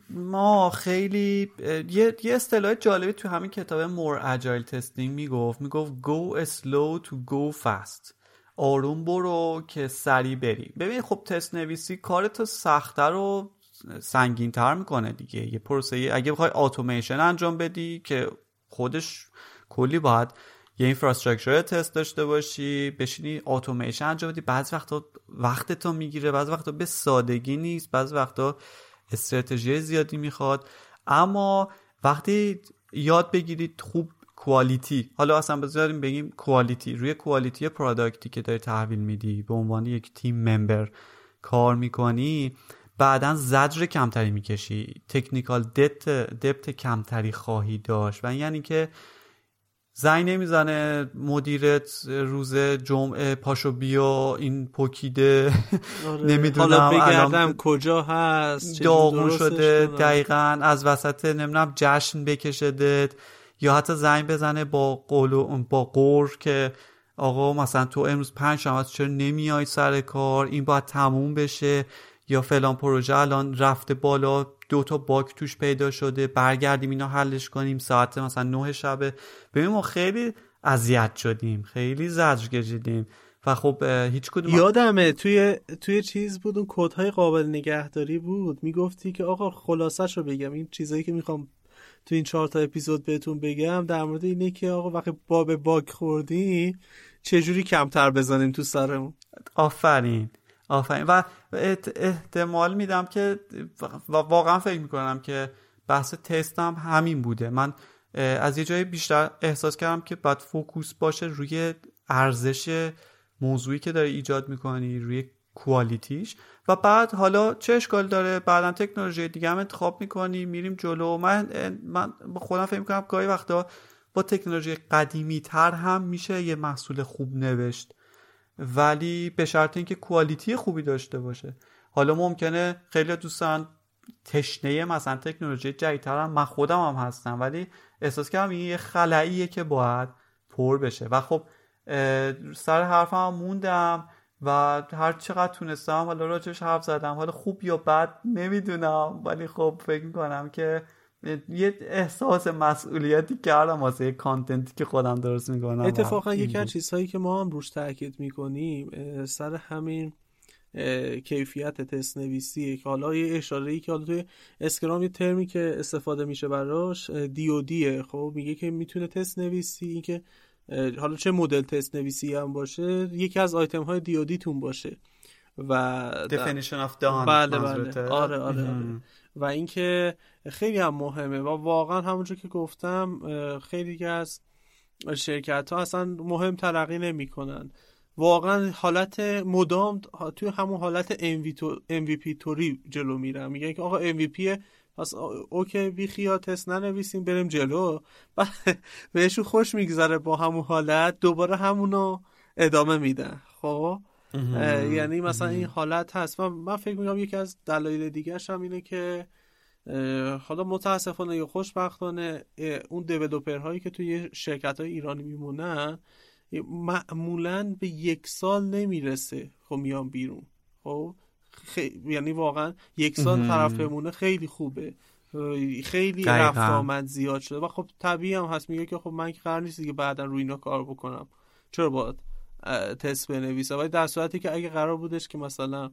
ما خیلی یه, اصطلاح جالبی تو همین کتاب مور اجایل تستینگ می‌گفت. می‌گفت go slow to go fast. آروم برو که سریع بری. ببین خب تست نویسی کار تو سختتر و سنگین تر می‌کنه دیگه. یه پروسه اگه بخوای اتوماسیون انجام بدی که خودش کلی باید یه infrastructure test داشته باشی بشینی اتوماسیون انجام بدی بعضی وقتا وقت تو می‌گیره بعضی وقتا به سادگی نیست بعضی وقتا استراتژی زیادی می‌خواد. اما وقتی یاد بگیرید خوب quality حالا اصلا بذاریم بگیم quality روی quality product ی که داری تحویل میدی به عنوان یک team member کار می‌کنی بعدا زجر کمتری می‌کشی تکنیکال دپت کمتری خواهی داشت. و یعنی که زنگ نمی‌زنه مدیرت روز جمعه پاشو بیا این پوکیده. آره. نمی‌دونم حالا بگردم کجا هست داغون شده دقیقا از وسط نمی‌دونم جشن بکشدت یا حتی زنگ بزنه با قول با قور که آقا مثلا تو امروز پنج شنبه چرا نمیای سر کار؟ این باید تموم بشه یا فلان پروژه الان رفته بالا. دو تا باک توش پیدا شده برگردیم اینا حلش کنیم ساعت مثلا نه شبه. ببین ما خیلی اذیت شدیم خیلی زجر کشیدیم و خب هیچ کدوم یادمه توی توی چیز بود اون کدهای قابل نگهداری بود. می‌گفتی که آقا خلاصش رو بگم. این چیزایی که می‌خوام تو این چهار تا اپیزود بهتون بگم در مورد اینه که آقا وقتی باب باگ خوردی چجوری کمتر بزنیم تو سرمون؟ آفرین. آفرین. و احتمال میدم که واقعا فکر می‌کنم که بحث تستم همین بوده. من از یه جای بیشتر احساس کردم که باید فوکوس باشه روی ارزش موضوعی که داری ایجاد می‌کنی روی کوالیتیش. و بعد حالا چه اشکال داره؟ بعدا تکنولوژی دیگه هم انتخاب می‌کنی میریم جلو. من من خودم فکر می‌کنم گاهی وقتا با تکنولوژی قدیمی تر هم میشه یه محصول خوب نوشت. ولی به شرط اینکه کوالیتی خوبی داشته باشه. حالا ممکنه خیلی دوستان تشنه مثلا تکنولوژی جدیدتر من خودم هم هستم ولی احساس کردم این یه خلاییه که باید پر بشه. و خب سر حرفم موندم و هر چقدر تونستم حالا راجش حرف زدم. حالا خوب یا بد نمی‌دونم ولی خب فکر می‌کنم که یه احساس مسئولیتی کردم واسه یه کانتنتی که خودم درست می‌کنم. اتفاقا یکی از چیزهایی که ما هم روش تاکید می‌کنیم سر همین کیفیت تست نویسی که حالا یه اشاره ای که حالا توی اسکرام یه ترمی که استفاده میشه براش دیودیه خب میگه که می‌تونه تست نویسی این که حالا چه مدل تست نویسی هم باشه یکی از آیتم های دیودی تون باشه. و definition of done بله بله. آره آره, آره. و اینکه خیلی هم مهمه و واقعا همونجور که گفتم خیلی از شرکت ها اصلا مهم تلقی نمی‌کنن. واقعا حالت مدام توی همون حالت MVP توری جلو میرم میگن که آقا MVP پس اوکی بی خیا تست ننویسیم بریم جلو. بهشون خوش میگذره با همون حالت دوباره همونو ادامه میدن. خب؟ یعنی مثلا این حالت هست. و من فکر می‌کنم یکی از دلایل دیگه هم اینه که حالا متاسفانه یا خوشبختانه اون دیولوپر هایی که توی شرکت های ایرانی میمونن معمولا به یک سال نمی‌رسه خب میان بیرون. خب یعنی واقعا یک سال طرف بمونه خیلی خوبه. خیلی رفت آمد زیاد شده. و خب طبیعی هم هست. میگه که خب من که قرار نیست دیگه بعدا روی اینا کار بکنم. چرا باید تست بنویسه ولی در صورتی که اگه قرار بودش که مثلا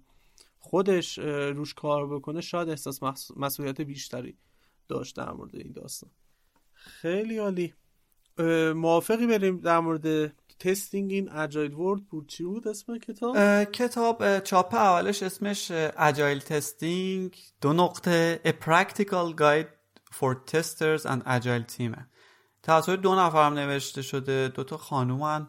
خودش روش کار بکنه شاید احساس مسئولیت بیشتری داشت در مورد این داستان. خیلی عالی. موافقی بریم در مورد testing این agile world بود چی بود اسم کتاب؟ کتاب چاپ اولش اسمش Agile Testing دو نقطه A Practical Guide for Testers and Agile Team. توسط دو نفرم نوشته شده دو تا خانومن.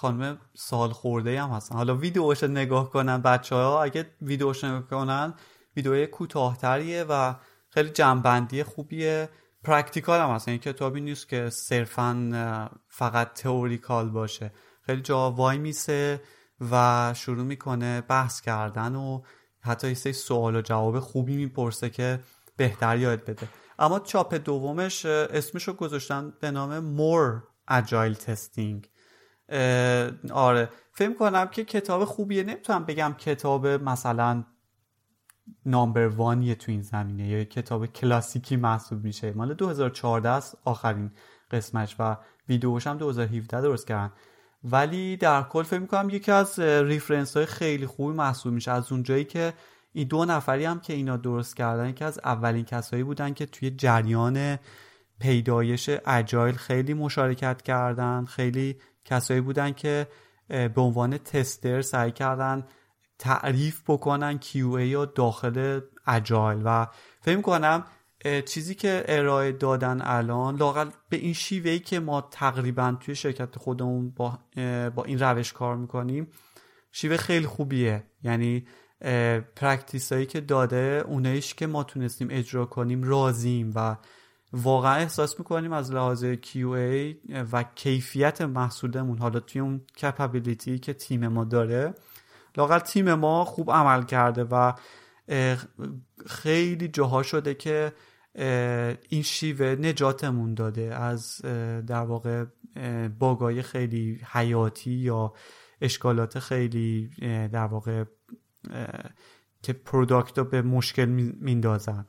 خانم سال خورده هم هستن. حالا ویدیوش نگاه کنن بچه ها اگه ویدیوش نگاه کنن ویدیو کوتاهتریه و خیلی جنبندی خوبیه. practical هم هست این کتابی نیست که صرفا فقط theoretical باشه. خیلی جا وای میسه و شروع می‌کنه بحث کردن و حتی یه سوال و جواب خوبی می‌پرسه که بهتر یاد بده. اما چاپ دومش اسمش رو گذاشتن به نام More Agile Testing آره. فکر کنم که کتاب خوبیه. نمی‌تونم بگم کتاب مثلا نامبر وانیه تو این زمینه یا کتاب کلاسیکی محسوب میشه. مال 2014 است آخرین قسمش و ویدیوش هم 2017 درست کردن. ولی در کل فکر می‌کنم یکی از ریفرنس های خیلی خوبی محسوب میشه. از اونجایی که این دو نفری هم که اینا درست کردن یکی از اولین کسایی بودن که توی جریان پیدایش اجایل خیلی مشارکت کردن خیلی کسایی بودن که به عنوان تستر سعی کردن تعریف بکنن QA یا داخل اجایل. و فکر کنم چیزی که ارائه دادن الان لاقل به این شیوهی که ما تقریبا توی شرکت خودمون با, با این روش کار می‌کنیم شیوه خیلی خوبیه. یعنی practice هایی که داده اونایش که ما تونستیم اجرا کنیم راضیم و واقعا احساس می‌کنیم از لحاظ QA و کیفیت محصولمون حالا توی اون capability که تیم ما داره لاقل تیم ما خوب عمل کرده و خیلی جاها شده که این شیوه نجاتمون داده از در واقع باگای خیلی حیاتی یا اشکالات خیلی در واقع که پروداکت رو به مشکل میندازن.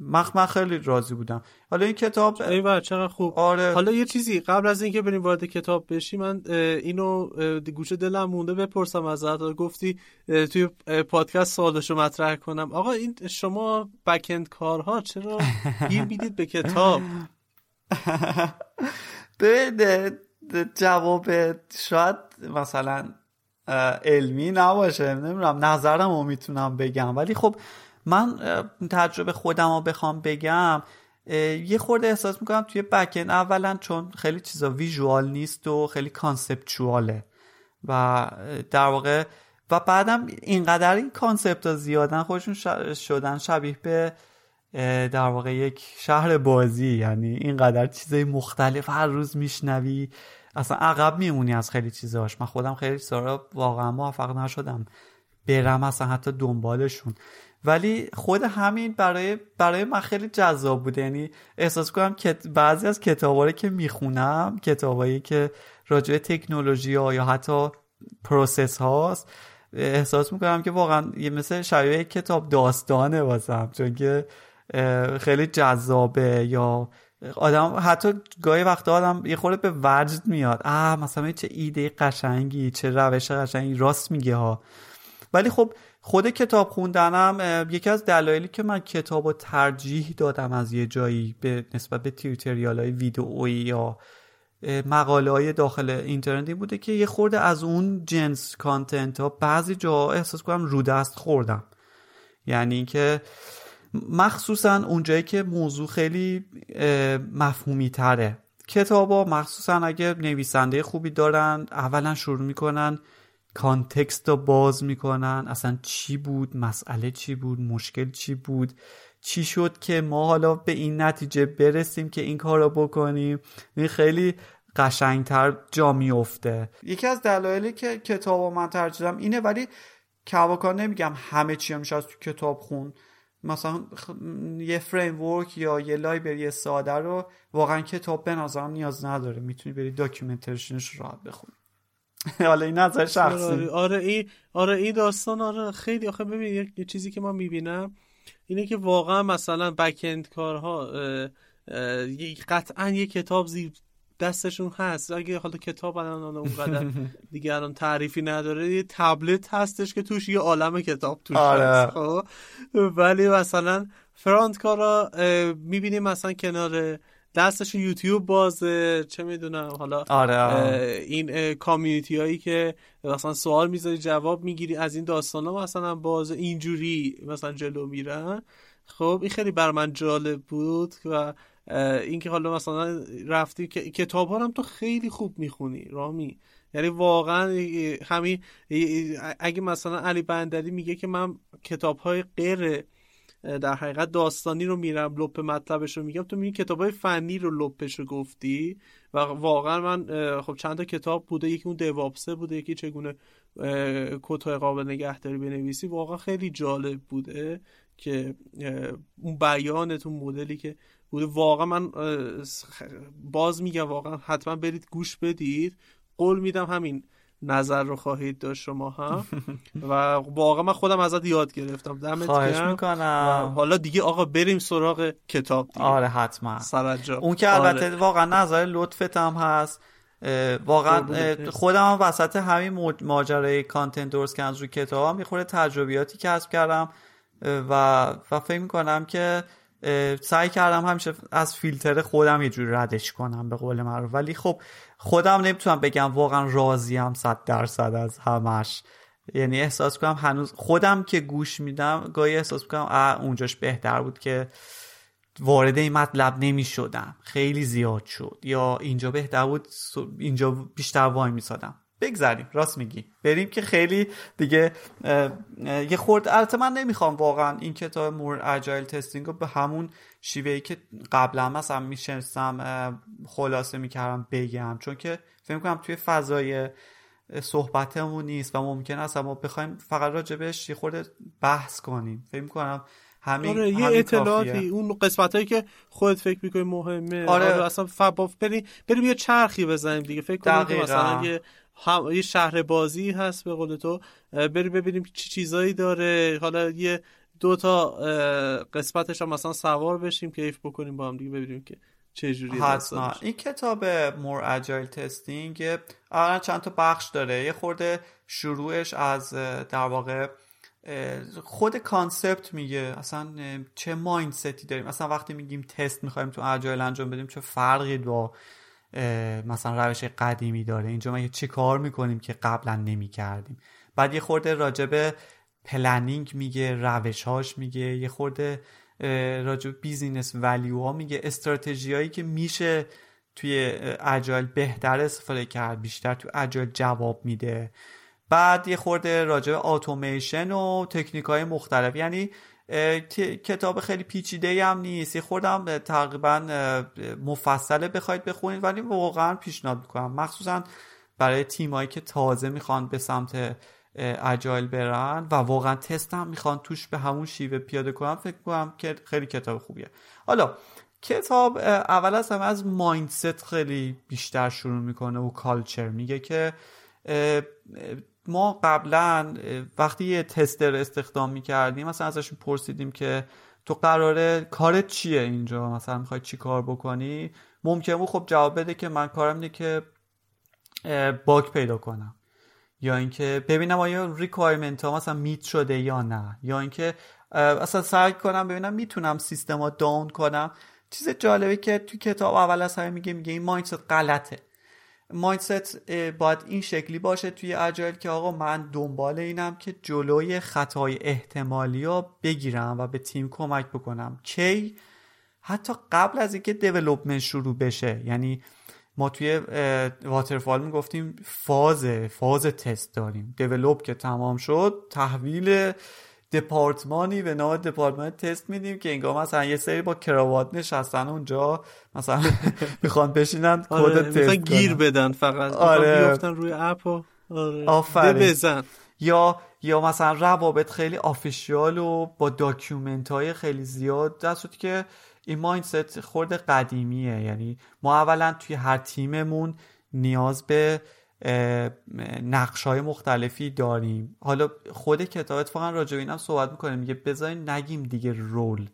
من من خیلی راضی بودم. حالا این کتاب ای چقدر خوب. آره. حالا یه چیزی قبل از اینکه بریم وارد کتاب بشی من اینو گوشه دلم مونده بپرسم ازت. گفتی توی پادکست سوالشو مطرح کنم. آقا این شما بکند کارها چرا گیر می‌دید به کتاب؟ به جواب شاید مثلا علمی نباشه. نمی‌دونم نظرم رو می‌تونم بگم. ولی خب من تجربه خودم رو بخوام بگم یه خورده احساس می‌کنم توی بکن اولا چون خیلی چیزا ویژوال نیست و خیلی کانسپچواله و در واقع و بعدم اینقدر این کانسپت ها زیادن خودشون شدن شبیه به در واقع یک شهر بازی. یعنی اینقدر چیزای مختلف هر روز میشنوی. اصلا عقب میمونی از خیلی چیزاش. من خودم خیلی سارا واقعا موفق نشدم برم اصلا حتی دنبالشون. ولی خود همین برای برای من خیلی جذاب بوده. یعنی احساس کنم که بعضی از کتابایی که می‌خونم کتابایی که راجع تکنولوژی ها یا حتی پروسس هاست احساس می‌کنم که واقعا یه مثل شبیه کتاب داستانه واسم. چون که خیلی جذابه یا آدم حتی گاهی وقت آدم یه خورده به وجد میاد. آه مثلا چه ایده قشنگی چه روش قشنگی راست میگه ها. ولی خب خود کتاب خوندنم یکی از دلایلی که من کتاب رو ترجیح دادم از یه جایی به نسبت به تیوتریال های ویدئویی یا مقاله های داخل اینترنتی بوده که یه خورده از اون جنس content ها بعضی جا احساس کنم رو دست خوردم. یعنی اینکه مخصوصا اونجایی که موضوع خیلی مفهومی تره کتابا مخصوصا اگه نویسنده خوبی دارن اولا شروع می‌کنن context رو باز می‌کنن. اصلا چی بود؟ مسئله چی بود؟ مشکل چی بود؟ چی شد که ما حالا به این نتیجه برسیم که این کار رو بکنیم؟ این خیلی قشنگتر جا میفته یکی از دلایلی که کتاب من ترجیحم اینه ولی کواکا نمیگم همه چی میشه از تو کتاب خون. مثلا یه framework یا یه library ساده رو واقعا کتاب به نظرم نیاز نداره. می‌تونی بری documentation ش راحت بخونی. حالا این نظر شخصی. آره این آره این داستان آره خیلی. آخه ببین یه چیزی که من می‌بینم اینه که واقعا مثلا backend کارها قطعا یه کتاب زیر دستشون هست. اگه حالا کتاب الان اونقدر دیگه الان تعریفی نداره یه تبلت هستش که توش یه عالم کتاب توش آره. هست خب؟ ولی مثلا فرانت کارا می‌بینیم مثلا کنار دستش یوتیوب بازه چه می‌دونم حالا آره, آره. این کامیونیتی هایی که مثلا سوال می‌ذاری جواب می‌گیری از این داستان ها مثلا باز اینجوری مثلا جلو میرن خب این خیلی بر من جالب بود و اینکه حالا مثلا رفتی که کتاب ها هم تو خیلی خوب می‌خونی رامی یعنی واقعا همین اگه مثلا علی بندری میگه که من کتاب های غیر در حقیقت داستانی رو میرم لپ مطلبش رو میگم. تو میگی کتاب های فنی رو لپش رو گفتی و واقعا من خب چند تا کتاب بوده یکی اون دوابسه بوده یکی چگونه کتای قابل نگهداری بنویسی. واقعا خیلی جالب بوده که اون بیانت اون مدلی که بوده. واقعا من باز میگم واقعا حتما برید گوش بدید. قول میدم همین نظر رو خواهید داشت شما هم و واقعا من خودم ازت یاد گرفتم. دمت خواهش می‌کنم. حالا دیگه آقا بریم سراغ کتاب دیگه. آره حتما. سرجا. اون که البته آره. واقعا نظر لطفت هم هست. واقعا خودم هم وسط همین ماجرای کانتنت درست کردن رو کتاب هم یه تجربیاتی کسب کردم. و و فکر می‌کنم که سعی کردم همیشه از فیلتر خودم یه جوری ردش کنم به قول من ولی خب خودم نمی‌تونم بگم واقعا راضیم صد درصد از همش. یعنی احساس کنم هنوز خودم که گوش میدم گاهی احساس کنم اونجاش بهتر بود که وارد این مطلب نمی شدم خیلی زیاد شد. یا اینجا بهتر بود اینجا بیشتر وای میسادم. بگذاریم راست میگی. بریم که خیلی دیگه یه خورد. البته من نمی‌خوام واقعا این کتاب مور اجایل تستینگ رو به همون شیوهی که قبلا مثلا میشنستم خلاصه می‌کردم بگم. چون که فکر کنم توی فضای صحبتمون نیست و ممکن است ما بخوایم فقط راجبش یه خورده بحث کنیم. فکر کنم همین آره یه اطلاعاتی. اون قسمت هایی که خودت فکر می‌کنی مهمه. آره, آره اصلا فباف بریم بریم یه چرخی بزنیم دیگه. فکر کنم مثلا یه هم... یه شهر بازی هست به قول تو بریم ببینیم چی چیزایی داره. حالا یه دو تا قسمتش هم مثلا سوار بشیم کیف بکنیم با هم دیگه ببینیم که چه جوری حتما. این کتاب More Agile Testing اولا چند تا بخش داره. یه خورده شروعش از در واقع خود concept میگه. اصلا چه mindset ی داریم. اصلا وقتی میگیم تست می‌خوایم تو agile انجام بدیم چه فرقی با مثلا روش قدیمی داره. اینجا ما چه کار می‌کنیم که قبلا نمی‌کردیم. بعد یه خورده راجب planning میگه روشهاش میگه. یه خورده راجب business value ها میگه. استراتژی که میشه توی agile بهتر استفاده کرد بیشتر تو agile جواب میده. بعد یه خورده راجع به اتوماسیون و تکنیک های مختلف. یعنی کتاب خیلی پیچیده هم نیست. یه خوردم تقریبا مفصله بخواید بخونید ولی واقعا پیشنهاد می‌کنم. مخصوصا برای تیمایی که تازه می‌خوان به سمت اجایل برن و واقعا تست هم می‌خوان توش به همون شیوه پیاده کنم فکر کنم که خیلی کتاب خوبیه. حالا کتاب اول از همه از مایندست خیلی بیشتر شروع می‌کنه و کالچر میگه که ما قبلا وقتی یه تستر استخدام می‌کردیم مثلا ازشون پرسیدیم که تو قراره کارت چیه اینجا؟ مثلا می‌خوای چی کار بکنی؟ ممکن بود خب جواب بده که من کارم اینه که باگ پیدا کنم. یا اینکه ببینم آیا requirement ها مثلا meet شده یا نه. یا اینکه اصلا سعی کنم ببینم می‌تونم سیستم ها down کنم. چیز جالبی که تو کتاب اول از همه میگه میگه این mindset غلطه. mindset باید این شکلی باشه توی agile که آقا من دنبال اینم که جلوی خطای احتمالی ها بگیرم و به تیم کمک بکنم. کی؟ حتی قبل از اینکه development شروع بشه. یعنی ما توی waterfall می‌گفتیم فاز فاز تست داریم. develop که تمام شد تحویل دپارتمانی به نام دپارتمان تست میدیم که انگار مثلا یه سری با کراوات نشستن اونجا مثلا می‌خوان بشینن کد آره، تست گیر بدن فقط آره. بیفتن روی اپ و آره بزن یا یا مثلا روابط خیلی official و با document های خیلی زیاد دست که این mindset خورده قدیمیه. یعنی ما اولا توی هر تیممون نیاز به نقش های مختلفی داریم. حالا خود کتاب اتفاقا راجع اینم صحبت می‌کنه میگه بذارین نگیم دیگه role.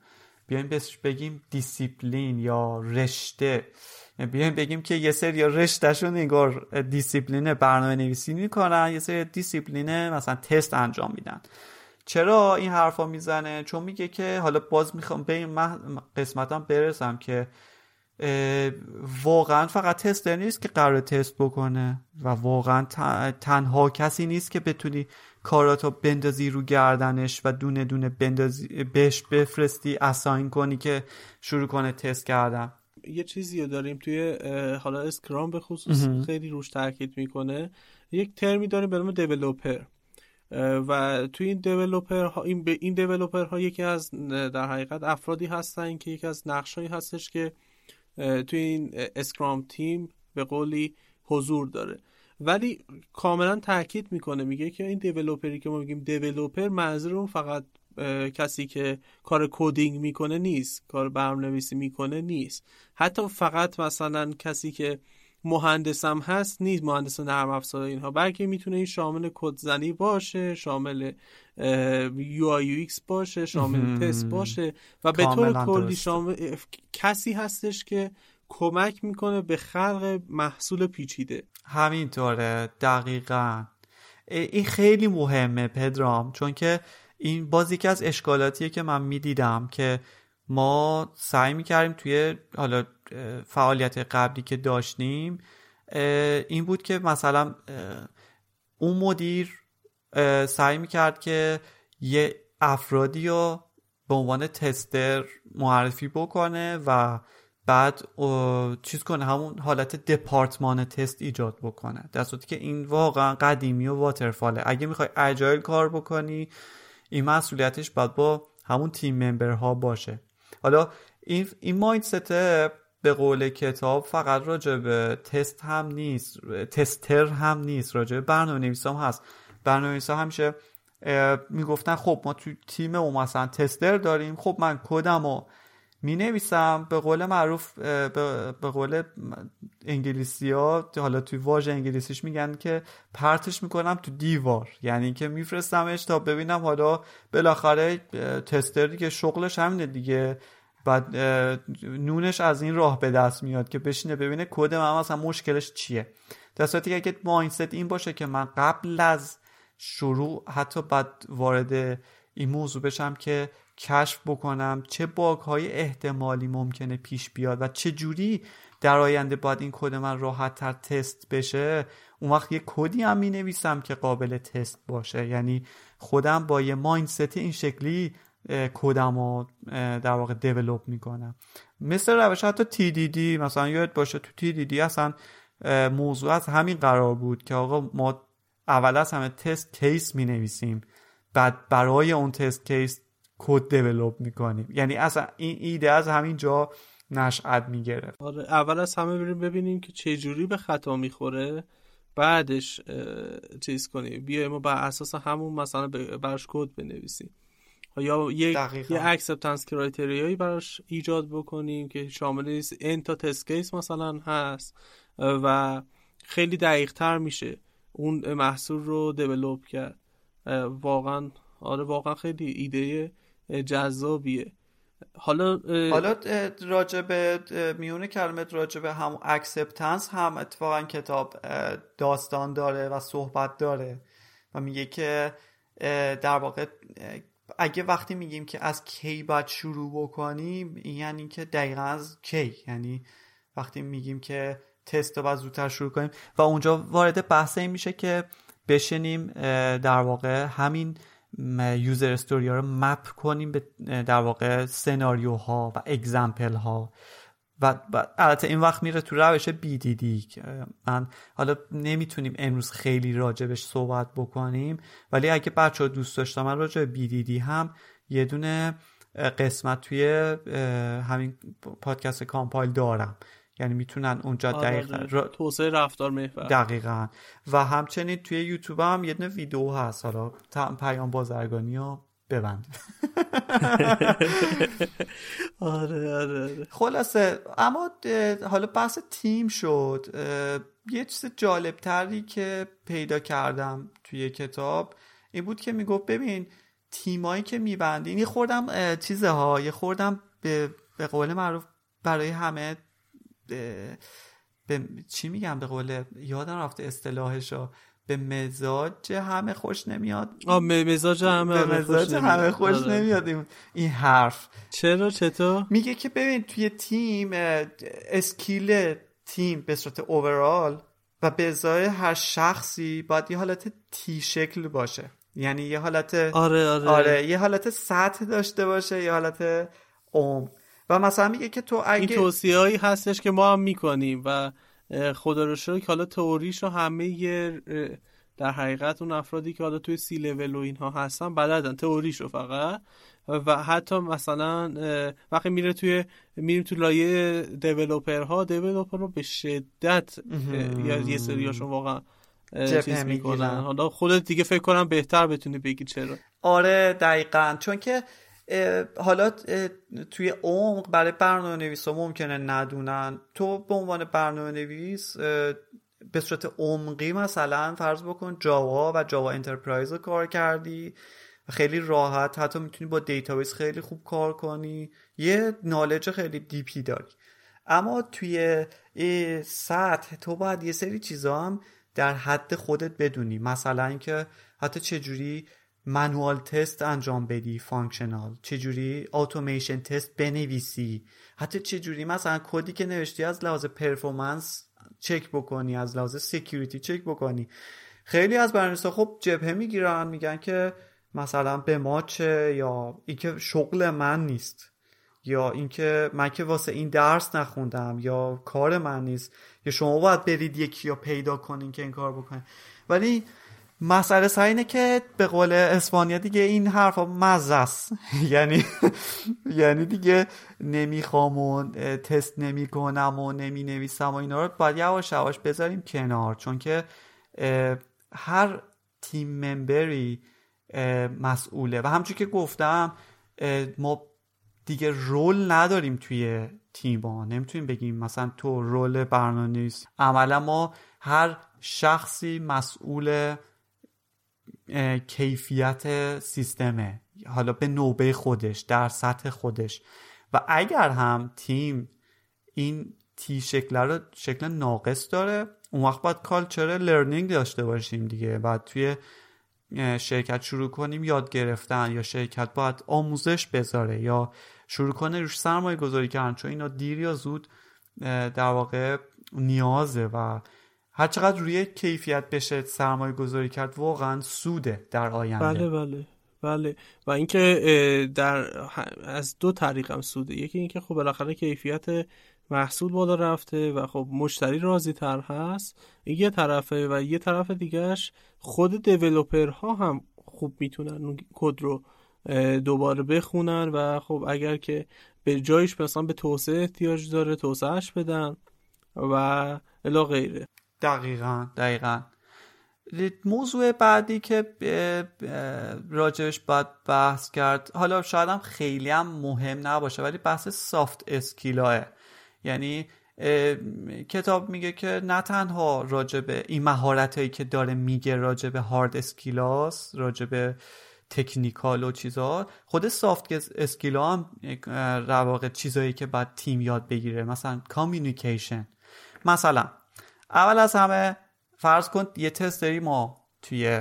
بیایم بگیم دیسیپلین یا رشته. بیایم بگیم که یه سری رشتهشون انگار دیسیپلین برنامه نویسی می‌کنن. یه سری دیسیپلین مثلا تست انجام میدن. چرا این حرفا می‌زنه؟ چون میگه که حالا باز می‌خوام به این قسمتم برسم که واقعا فقط تستر نیست که قرار تست بکنه و واقعا تنها کسی نیست که بتونی کاراتو بندازی رو گردنش و دونه دونه بندازی بهش بفرستی اساین کنی که شروع کنه تست کردن. یه چیزی رو داریم توی حالا اسکرام به خصوص خیلی روش تاکید می‌کنه. یک ترمی داریم به نام developer و توی این developer ها این به این developer ها یکی از در حقیقت افرادی هستن که یکی از نقشایی هستش که توی این scrum team به قولی حضور داره. ولی کاملا تاکید می‌کنه میگه که این developer ی که ما میگیم developer منظور فقط کسی که کار coding می‌کنه نیست کار برنامه‌نویسی می‌کنه نیست. حتی فقط مثلا کسی که مهندسم هست نیست مهندس نرم افزار اینها بلکه می‌تونه این شامل کدزنی باشه شامل UI UX باشه شامل تست باشه و به طور کلی شامل کسی هستش که کمک می‌کنه به خلق محصول پیچیده. همینطوره دقیقا. این خیلی مهمه پدرام چون که این بازی که از اشکالاتیه که من می‌دیدم که ما سعی می‌کردیم توی حالا فعالیت قبلی که داشتیم این بود که مثلا اون مدیر سعی می‌کرد که یه افرادی رو به عنوان تستر معرفی بکنه و بعد چیز کنه همون حالت دپارتمان تست ایجاد بکنه. در صورتی که این واقعا قدیمی و واترفاله اگه می‌خوای اجایل کار بکنی این مسئولیتش باید با همون تیم ممبر ها باشه. حالا این این مایندست به قول کتاب فقط راجع به تست هم نیست تستر هم نیست راجع به برنامه نویس هم هست. برنامه همیشه می‌گفتن خب ما تو تیم او مثلا تستر داریم خب من کدم رو می نویسم به قول معروف به قول انگلیسی ها حالا توی واژه انگلیسیش میگن که پرتش می‌کنم تو دیوار. یعنی که میفرستمش تا ببینم حالا بالاخره تستر که شغلش همینه دیگه. بعد نونش از این راه به دست میاد که بشینه ببینه کد من مثلا مشکلش چیه. در صورتی که اگه مایندست این باشه که من قبل از شروع حتی بعد وارد این موضوع بشم که کشف بکنم چه باگ های احتمالی ممکنه پیش بیاد و چه جوری در آینده باید این کد من راحت تر تست بشه اون وقت یه کدی هم می نویسم که قابل تست باشه. یعنی خودم با یه mindset این شکلی کدم رو در واقع develop می‌کنم. مثل روش حتی TDD مثلا یاد باشه تو TDD اصلا موضوع از همین قرار بود که آقا ما اول از همه test case می نویسیم بعد برای اون test case کد develop می‌کنیم. یعنی اصلا این ایده از همین جا نشأت می‌گیره آره اول از همه بریم ببینیم که چه جوری به خطا می‌خوره بعدش چیز کنیم. بیایم و بر اساس همون مثلا براش کد بنویسیم. یا یک یه acceptance criteria یی براش ایجاد بکنیم که شامل این تا test case مثلا هست. و خیلی دقیق تر میشه اون محصول رو develop کرد. واقعا آره واقعا خیلی ایده جذابیه. حالا حالا راجب میون کلامت راجب هم acceptance هم اتفاقا کتاب داستان داره و صحبت داره و میگه که در واقع اگه وقتی میگیم که از کی باید شروع بکنیم یعنی که دقیقا از کی؟ یعنی وقتی میگیم که تست رو باید زودتر شروع کنیم. و اونجا وارد بحث این میشه که بشینیم در واقع همین user story ها رو map کنیم به در واقع سناریوها و example ها. و البته این وقت میره تو روش BDD من حالا نمی‌تونیم امروز خیلی راجبش صحبت بکنیم ولی اگه بچه ها دوست داشتم من راجع BDD هم یه دونه قسمت توی همین پادکست کامپایل دارم. یعنی می‌تونن اونجا آره، دقیقا توسعه رفتار محور. دقیقا. و همچنین توی یوتیوب هم یه دونه ویدیو هست. حالا پیام بازرگانی ها ببند. آره،, آره آره. خلاصه اما حالا بحث تیم شد. یه چیز جالب تری که پیدا کردم توی کتاب این بود که می‌گفت ببین تیمایی که میبندی یه خوردم چیزه ها یه خوردم به, به قول معروف برای همه به چی میگم به قول یادم رفته اصطلاحشو. به مزاج همه خوش نمیاد. آه مزاج همه به مزاج همه خوش آره. نمیاد. این حرف. چرا؟ چطور؟ میگه که ببین توی تیم اسکیل تیم به صورت اوورال و به ازای هر شخصی باید یه حالت تی شکل باشه. یعنی یه حالت آره آره, آره یه حالت سطح داشته باشه یه حالت عمق. و مثلا میگه که تو اگه این توصیه هایی هستش که ما هم می‌کنیم و خدا رو شکر. حالا تئوریش رو همه در حقیقت اون افرادی که حالا توی سی لول و اینها هستن بلدن. تئوریش رو فقط. و حتی مثلا وقتی میره توی میریم تو لایه دیولوپر ها دیولوپر رو به شدت یا یه سریاشون واقعا چیز می‌کنن. حالا خودت دیگه فکر کنم بهتر بتونی بگی چرا. آره دقیقا. چون که حالا توی عمق برای برنامه نویس ها ممکنه ندونن. تو به عنوان برنامه نویس به صورت عمقی مثلا فرض بکن جاوا و جاوا enterprise رو کار کردی خیلی راحت حتی می‌تونی با database خیلی خوب کار کنی. یه knowledge خیلی deep ی داری. اما توی سطح تو باید یه سری چیزا هم در حد خودت بدونی. مثلا اینکه حتی چجوری manual test انجام بدی functional. چجوری؟ automation test بنویسی. حتی چجوری؟ مثلا کدی که نوشتی از لحاظ performance چک بکنی از لحاظ security چک بکنی. خیلی از برنامه‌نویسا خب جبهه می‌گیرن میگن که مثلا به ما چه یا اینکه شغل من نیست یا اینکه من که واسه این درس نخوندم یا کار من نیست یا شما باید برید یکی یا پیدا کنین که این کار بکنین. ولی مسئله سر اینه که به قول اسپانیا دیگه این حرفا مزه است. یعنی یعنی دیگه نمی‌خوام و تست نمی‌کنم و نمی نویسم و اینا رو باید یواش یواش بذاریم کنار. چون که هر تیم ممبری مسئوله. و همچون که گفتم ما دیگه رول نداریم توی تیما نمی‌تونیم بگیم مثلا تو رول برنامه نیست عملا ما هر شخصی مسئول کیفیت سیستمه. حالا به نوبه خودش در سطح خودش. و اگر هم تیم این تی شکل رو شکل ناقص داره اون وقت باید کالچر لرنینگ داشته باشیم دیگه. بعد توی شرکت شروع کنیم یاد گرفتن یا شرکت باید آموزش بذاره یا شروع کنه روش سرمایه گذاری کردن. چون اینا دیر یا زود در واقع نیازه و هر چقدر روی کیفیت بشه سرمایه گذاری کرد واقعا سوده در آینده. بله بله بله. و اینکه در از دو طریق هم سوده. یکی اینکه خب بالاخره کیفیت محصول بالا رفته و خب مشتری راضی تر هست. یه طرفه و یه طرف دیگهش خود دیولوپر ها هم خوب می‌تونن کد رو دوباره بخونن و خب اگر که به جایش مثلا به توسعه احتیاج داره توسعهش بدن و الا غیره. دقیقا. دقیقا. موضوع بعدی که راجبش باید بحث کرد حالا شاید هم خیلی هم مهم نباشه ولی بحث سافت اسکیلاه یعنی کتاب میگه که نه تنها راجب این مهارت هایی که داره میگه راجب هارد اسکیلاس راجب technical و چیزها خود soft skill ا هم در واقع چیزهایی که باید تیم یاد بگیره مثلا communication مثلا اول از همه فرض کن یه tester ی ما توی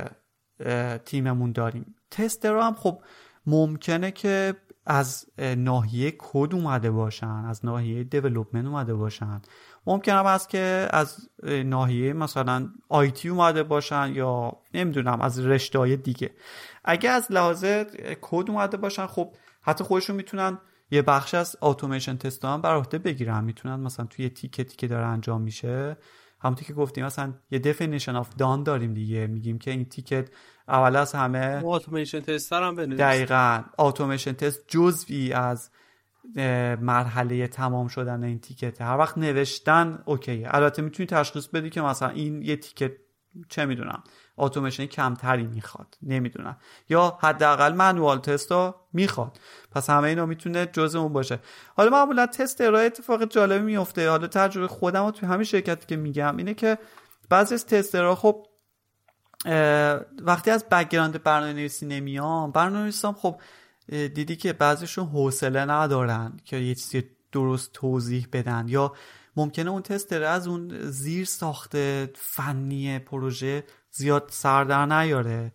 تیممون داریم. tester هم خب ممکنه که از ناحیه کد اومده باشن از ناحیه development اومده باشن. ممکن هم که از ناحیه مثلا IT اومده باشن یا نمی‌دونم از رشته دیگه. اگه از لحاظ کد اومده باشن خب حتی خودشون می‌تونن یه بخش از automation test هم بر عهده بگیرن. می‌تونن مثلا توی ticket ی که داره انجام میشه. همونطور که گفتیم مثلا یه definition of done داریم دیگه. میگیم که این ticket اول از همه automation test هم بنویس. دقیقا. automation test جزوی از مرحله تمام شدن این ticket هر وقت نوشتن okay ه. البته می‌تونی تشخیص بدی که مثلا این یه ticket چه می‌دونم. اتوماسیون کمتری می‌خواد. نمی‌دونم. یا حداقل manual test می‌خواد. پس همه اینا می‌تونه جزء اون باشه. حالا معمولا tester ا یه اتفاق جالبی میفته. حالا تجربه خودم رو توی همین شرکتی که میگم اینه که بعضی از tester ا خب وقتی از background برنامه نویسی نمیان برنامه نویسام خب دیدی که بعضیشون حوصله ندارن که یه چیزی درست توضیح بدن. یا ممکنه اون tester از اون زیرساخت فنی پروژه زیاد سردر نیاره.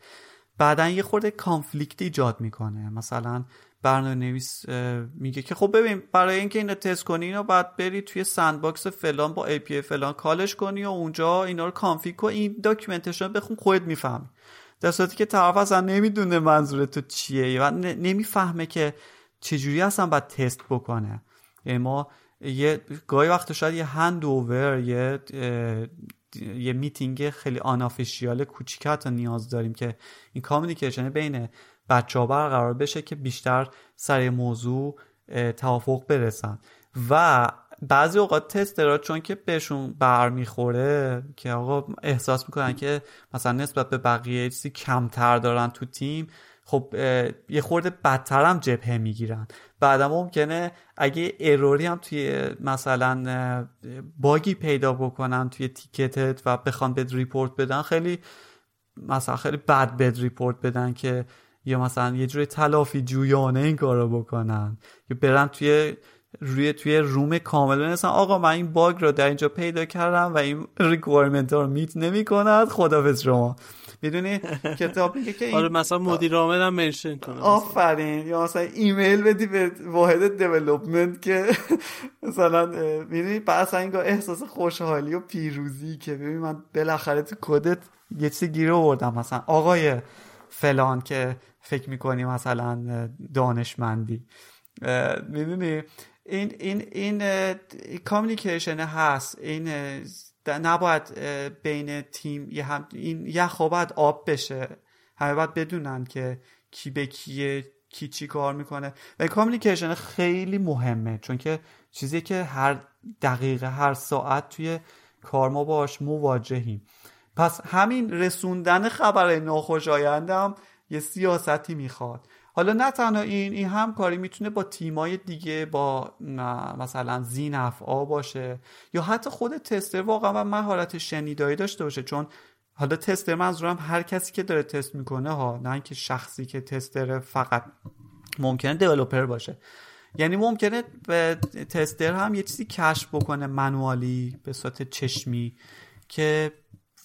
بعدا یه خورده conflict ایجاد می‌کنه. مثلا برنامه نویس میگه که خب ببین برای اینکه اینو تست کنی اینو باید بری توی sandbox فلان با API فلان call ش کنی و اونجا اینا رو config کن. این documentation بخون خودت می‌فهمی. در صورتی که طرف اصلا نمی‌دونه منظور تو چیه. و نمی‌فهمه که چجوری اصلا باید تست بکنه. یعنی ما یه گاهی وقت شاید یه handover یه یه میتینگ خیلی unofficial کوچیک نیاز داریم که این communication بین بچه ها برقرار بشه که بیشتر سر موضوع توافق برسن. و بعضی اوقات tester ها چون که بهشون برمیخوره که آقا احساس می‌کنن که مثلا نسبت به بقیه چیزی کمتر دارن تو تیم خب یه خورده بدتر هم جبهه می‌گیرن. بعدا ممکنه اگه error ی هم توی مثلا bug ی پیدا بکنن توی ticket ت و بخوان بد report بدن خیلی مثلا خیلی بد بد report بدن که یا مثلا یه جوری تلافی جویانه این کارو بکنن. یا برن توی روی توی room کامل بنویسن آقا من این bug رو در اینجا پیدا کردم و این requirement رو meet نمی کند خدافظ شما. می‌دونی؟ کتاب میگه که این آره مثلا مدیر عامل هم منشن کنه. آفرین. یا مثلا ایمیل بدی به واحد دیولپمنت که مثلا می‌دونی؟ بعد اینگاه احساس خوشحالی و پیروزی که ببین من بالاخره تو کدت یه چیزی گیر آوردم. مثلا آقای فلان که فکر می‌کنی مثلا دانشمندی. می‌دونی؟ این این این کامیکیشن هست این نباید بین تیم یه هم این یه باید آب بشه همه باید بدونن که کی به کیه کی چی کار می‌کنه و کامیکیشن خیلی مهمه چون که چیزی که هر دقیقه هر ساعت توی کار ما باش مواجهیم پس همین رسوندن خبر ناخوشایندم یه سیاستی می‌خواد حالا نه تنها این این همکاری می‌تونه با تیمای دیگه با مثلا زین افعا باشه یا حتی خود تستر. واقعا مهارت شنیدایی داشته باشه چون حالا تستر منظورم هر کسی که داره تست می‌کنه ها نه اینکه شخصی که تستر فقط ممکنه دیولوپر باشه. یعنی ممکنه به تستر هم یه چیزی کشف بکنه منوالی به صورت چشمی که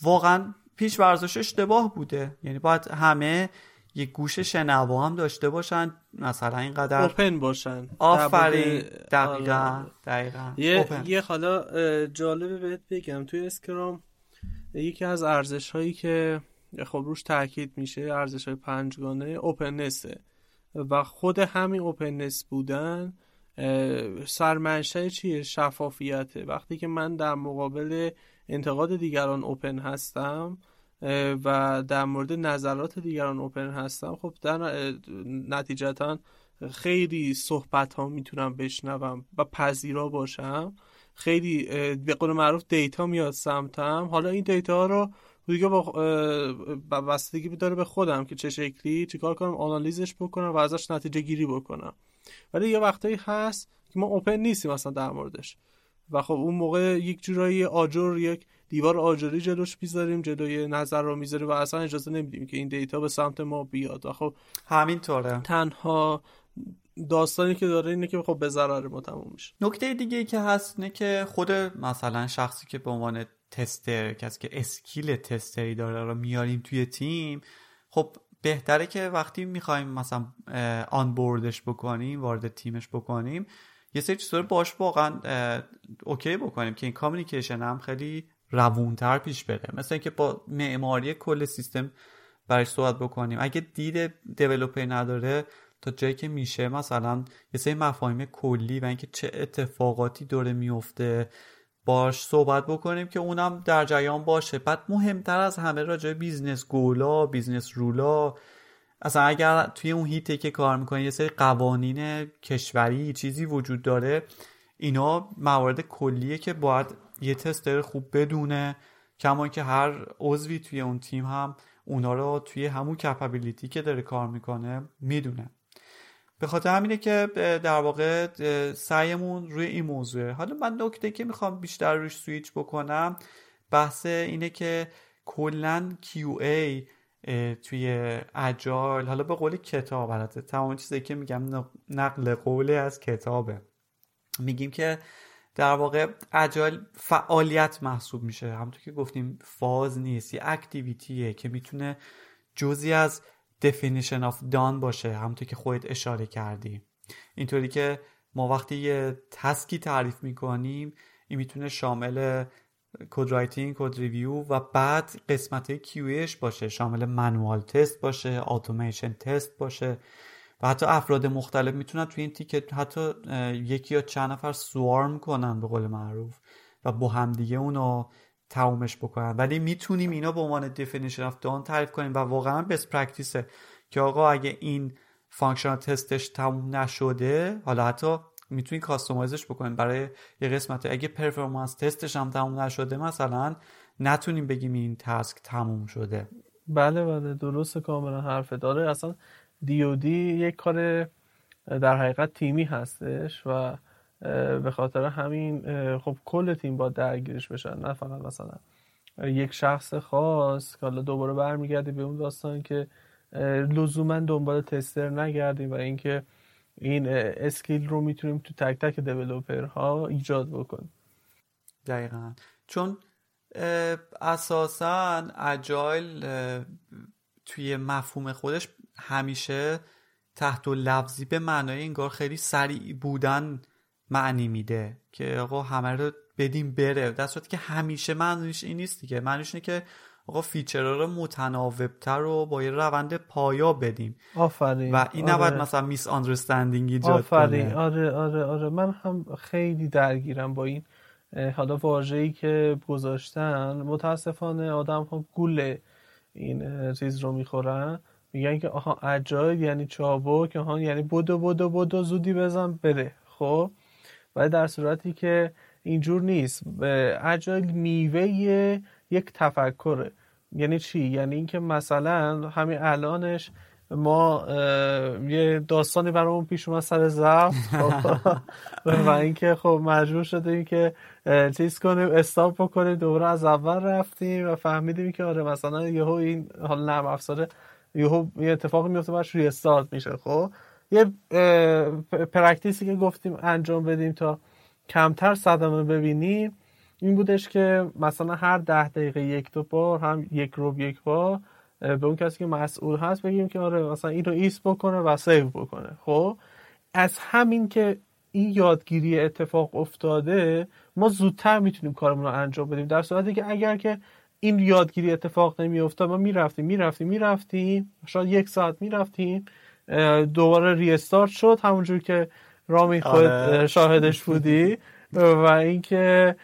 واقعا پیش ورزش اشتباه بوده. یعنی باید همه یه گوش شنوا هم داشته باشن مثلا اینقدر اوپن باشن. آفرین. دقیقا دقیقا. یه, یه حالا جالبه بهت بگم توی اسکرام یکی از ارزش هایی که خب روش تاکید میشه ارزش های پنجگانه اوپننسه و خود همین اوپننس بودن سرمنشه چیه؟ شفافیته. وقتی که من در مقابل انتقاد دیگران اوپن هستم و در مورد نظرات دیگران اوپن هستم. خب در نتیجتا خیلی صحبت ها می‌تونم بشنوم و پذیرا باشم. خیلی به قول معروف دیتا میاد سمتم. حالا این دیتا ها رو دیگه با بستگی داره به خودم که چه شکلی چیکار کنم آنالیزش بکنم و ازش نتیجه گیری بکنم. ولی یه وقتایی هست که ما اوپن نیستیم اصلا در موردش. و خب اون موقع یک جورایی آجر یک دیوار آجری جلوش می‌ذاریم جلوی نظر رو می‌ذاریم و اصلا اجازه نمیدیم که این دیتا به سمت ما بیاد. و خب همینطوره. تنها داستانی که داره اینه که خب به ضرر ما تموم میشه. نکته دیگه که هست اینه که خود مثلا شخصی که به عنوان tester کسی که skill tester ی داره رو میاریم توی تیم خب بهتره که وقتی می‌خوایم مثلا onboard ش بکنیم وارد تیمش بکنیم یه سری چیزا باش واقعا okay بکنیم که این communication هم خیلی روونتر پیش بره. مثل اینکه با معماری کل سیستم باش صحبت بکنیم. اگه دید developer نداره تا جایی که میشه مثلا یه سری مفاهیم کلی و اینکه چه اتفاقاتی داره میفته باش صحبت بکنیم که اونم در جریان باشه. بعد مهمتر از همه راجع business goal ا business rule ا اصلا اگر توی اون حیطه که کار می‌کنه یه سری قوانین کشوری چیزی وجود داره اینا موارد کلیه که باید یه tester خوب بدونه. کما که هر عضوی توی اون تیم هم اونا رو توی همون کپابیلیتی که داره کار می‌کنه می‌دونه. به خاطر همینه که در واقع سعیمون روی این موضوعه. حالا من نکته که می‌خوام بیشتر روش سویچ بکنم بحث اینه که کلا QA توی اجال حالا به قول کتاب البته تمام چیزی که میگم نقل قوله از کتابه. میگیم که در واقع agile فعالیت محسوب میشه. همونطور که گفتیم فاز نیست یه activity ه که می‌تونه جزی از definition of done باشه همونطور که خودت اشاره کردی. اینطوری که ما وقتی یه task ی تعریف می‌کنیم این می‌تونه شامل code writing code review و بعد قسمت QA ش باشه. شامل manual test باشه automation test باشه. و حتی افراد مختلف می‌تونن توی این ticket حتی یکی یا چند نفر سوارم کنن به قول معروف و با همدیگه اونو تمومش بکنن. ولی می‌تونیم اینا به عنوان definition of done تعریف کنیم و واقعا best practice ه که آقا اگه این function test ش تموم نشده حالا حتی می‌تونین customize ش بکنیم. برای یه قسمت اگه performance test ش هم تموم نشده مثلا نتونیم بگیم این task تموم شده. بله بله درست کاملا حرف داره اصلا دی یک کار در حقیقت تیمی هستش و به خاطر همین خب کل تیم با درگیرش بشن نه فقط مثلا یک شخص خاص که حالا دوباره برمیگردی به اون داستان که لزوما دنبال تستر نگردیم و اینکه این اسکیل رو می‌تونیم تو تک تک ها ایجاد بکنیم. دقیقا. چون اساسا اجایل توی مفهوم خودش همیشه تحت و لفظی به معنای انگار خیلی سریع بودن معنی میده که آقا همه رو بدیم بره. در صورتی که همیشه معنیش این نیست دیگه. معنیش اینه که آقا فیچرها رو متناوبتر و با یه روند پایا بدیم. آفرین. و این نباید آره. مثلا میس آندرستندینگ ایجاد آفرین. آره آره آره. من هم خیلی درگیرم با این حالا واژه‌ای که گذاشتن. متاسفانه آدم ها گول این چیز رو می‌خورن. میگن که آها اجایل یعنی چابک آها یعنی بدو بدو بدو زودی بزن بره خب؟ ولی در صورتی که اینجور نیست. اجایل میوه یک تفکره. یعنی چی؟ یعنی اینکه مثلا همین الانش ما یه داستانی برامون پیش اومد سر ضبط و اینکه خب مجبور شدیم که چیز کنیم stop بکنیم دوباره از اول رفتیم و فهمیدیم که آره مثلا یهو این حال نرم افزاره. یهو یه اتفاقی میفته باش restart میشه خب؟ یه practice ی که گفتیم انجام بدیم تا کمتر صدمه ببینیم این بودش که مثلا هر ده دقیقه یک دو بار هم یک ربع یک بار به اون کسی که مسئول هست بگیم که آره مثلا این رو ایست بکنه و save بکنه خب؟ از همین که این یادگیری اتفاق افتاده ما زودتر می‌تونیم کارمون رو انجام بدیم در صورتی که اگر که این یادگیری اتفاق نمیافتاد ما می‌رفتیم می‌رفتیم می‌رفتیم. شاید یک ساعت می‌رفتیم. دوباره restart شد همونجور که رامی خود آره. شاهدش بودی. و اینکه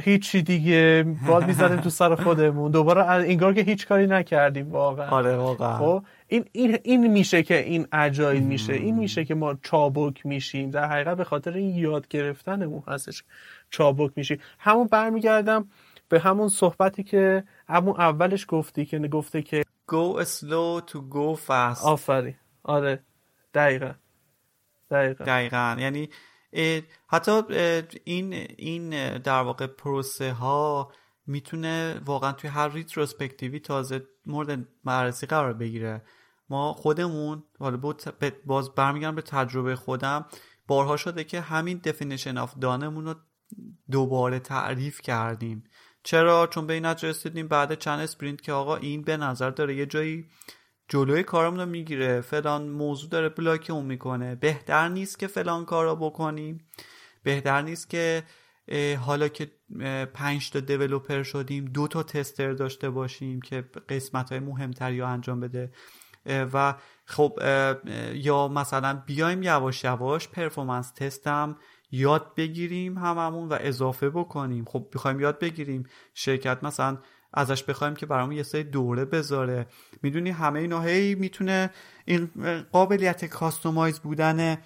هیچی دیگه باد می‌زنیم تو سر خودمون. دوباره انگار که هیچ کاری نکردیم واقعا. آره واقعا. خب این, این, این میشه که این اجایل میشه. این میشه که ما چابک میشیم. در حقیقت به خاطر این یاد گرفتنمون هستش چابک میشیم. همون برمیگردم به همون صحبتی که همون اولش گفتی که گفته که go slow to go fast. آفری آره. دقیقا. دقیقا. دقیقا. یعنی حتی این این در واقع پروسه ها می‌تونه واقعا توی هر retrospective ی تازه مورد بررسی قرار بگیره. ما خودمون حالا باز برمیگردم به تجربه خودم بارها شده که همین definition of done مون رو دوباره تعریف کردیم. چرا؟ چون به این نتیجه رسیدیم بعد چند sprint که آقا این به نظر داره یه جایی جلوی کارمون رو می‌گیره. فلان موضوع داره block مون می‌کنه. بهتر نیست که فلان کار رو بکنیم. بهتر نیست که حالا که پنج تا دیولوپر شدیم دو تا تستر داشته باشیم که قسمت های مهمتری رو انجام بده. و خب یا مثلا بیایم یواش یواش پرفورمنس تستم یاد بگیریم هممون و اضافه بکنیم. خب بخوایم یاد بگیریم. شرکت مثلا ازش بخوایم که برامون یه سری دوره بذاره. می‌دونی همه اینا هی می‌تونه این قابلیت کاستومایز بودن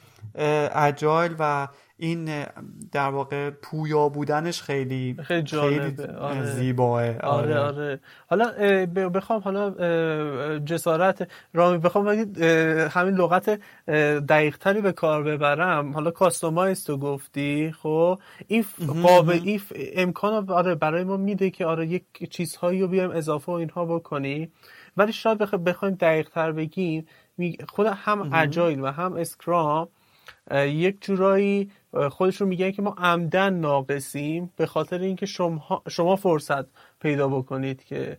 اجایل و این در واقع پویا بودنش خیلی خیلی, جالبه. آره. زیباه. آره. آره. آره. حالا بخوام حالا جسارت رامی بخوام همین لغت دقیق تری به کار ببرم. حالا کاستومایز تو گفتی خب؟ این قابل این امکان آره برای ما میده که آره یک چیزهایی رو بیایم اضافه و اینها بکنی ولی شاید بخوایم دقیق تر بگیم. خود هم اجایل و هم اسکرام یک جورایی خودشون میگن که ما عمدن ناقصیم به خاطر اینکه شما شما فرصت پیدا بکنید که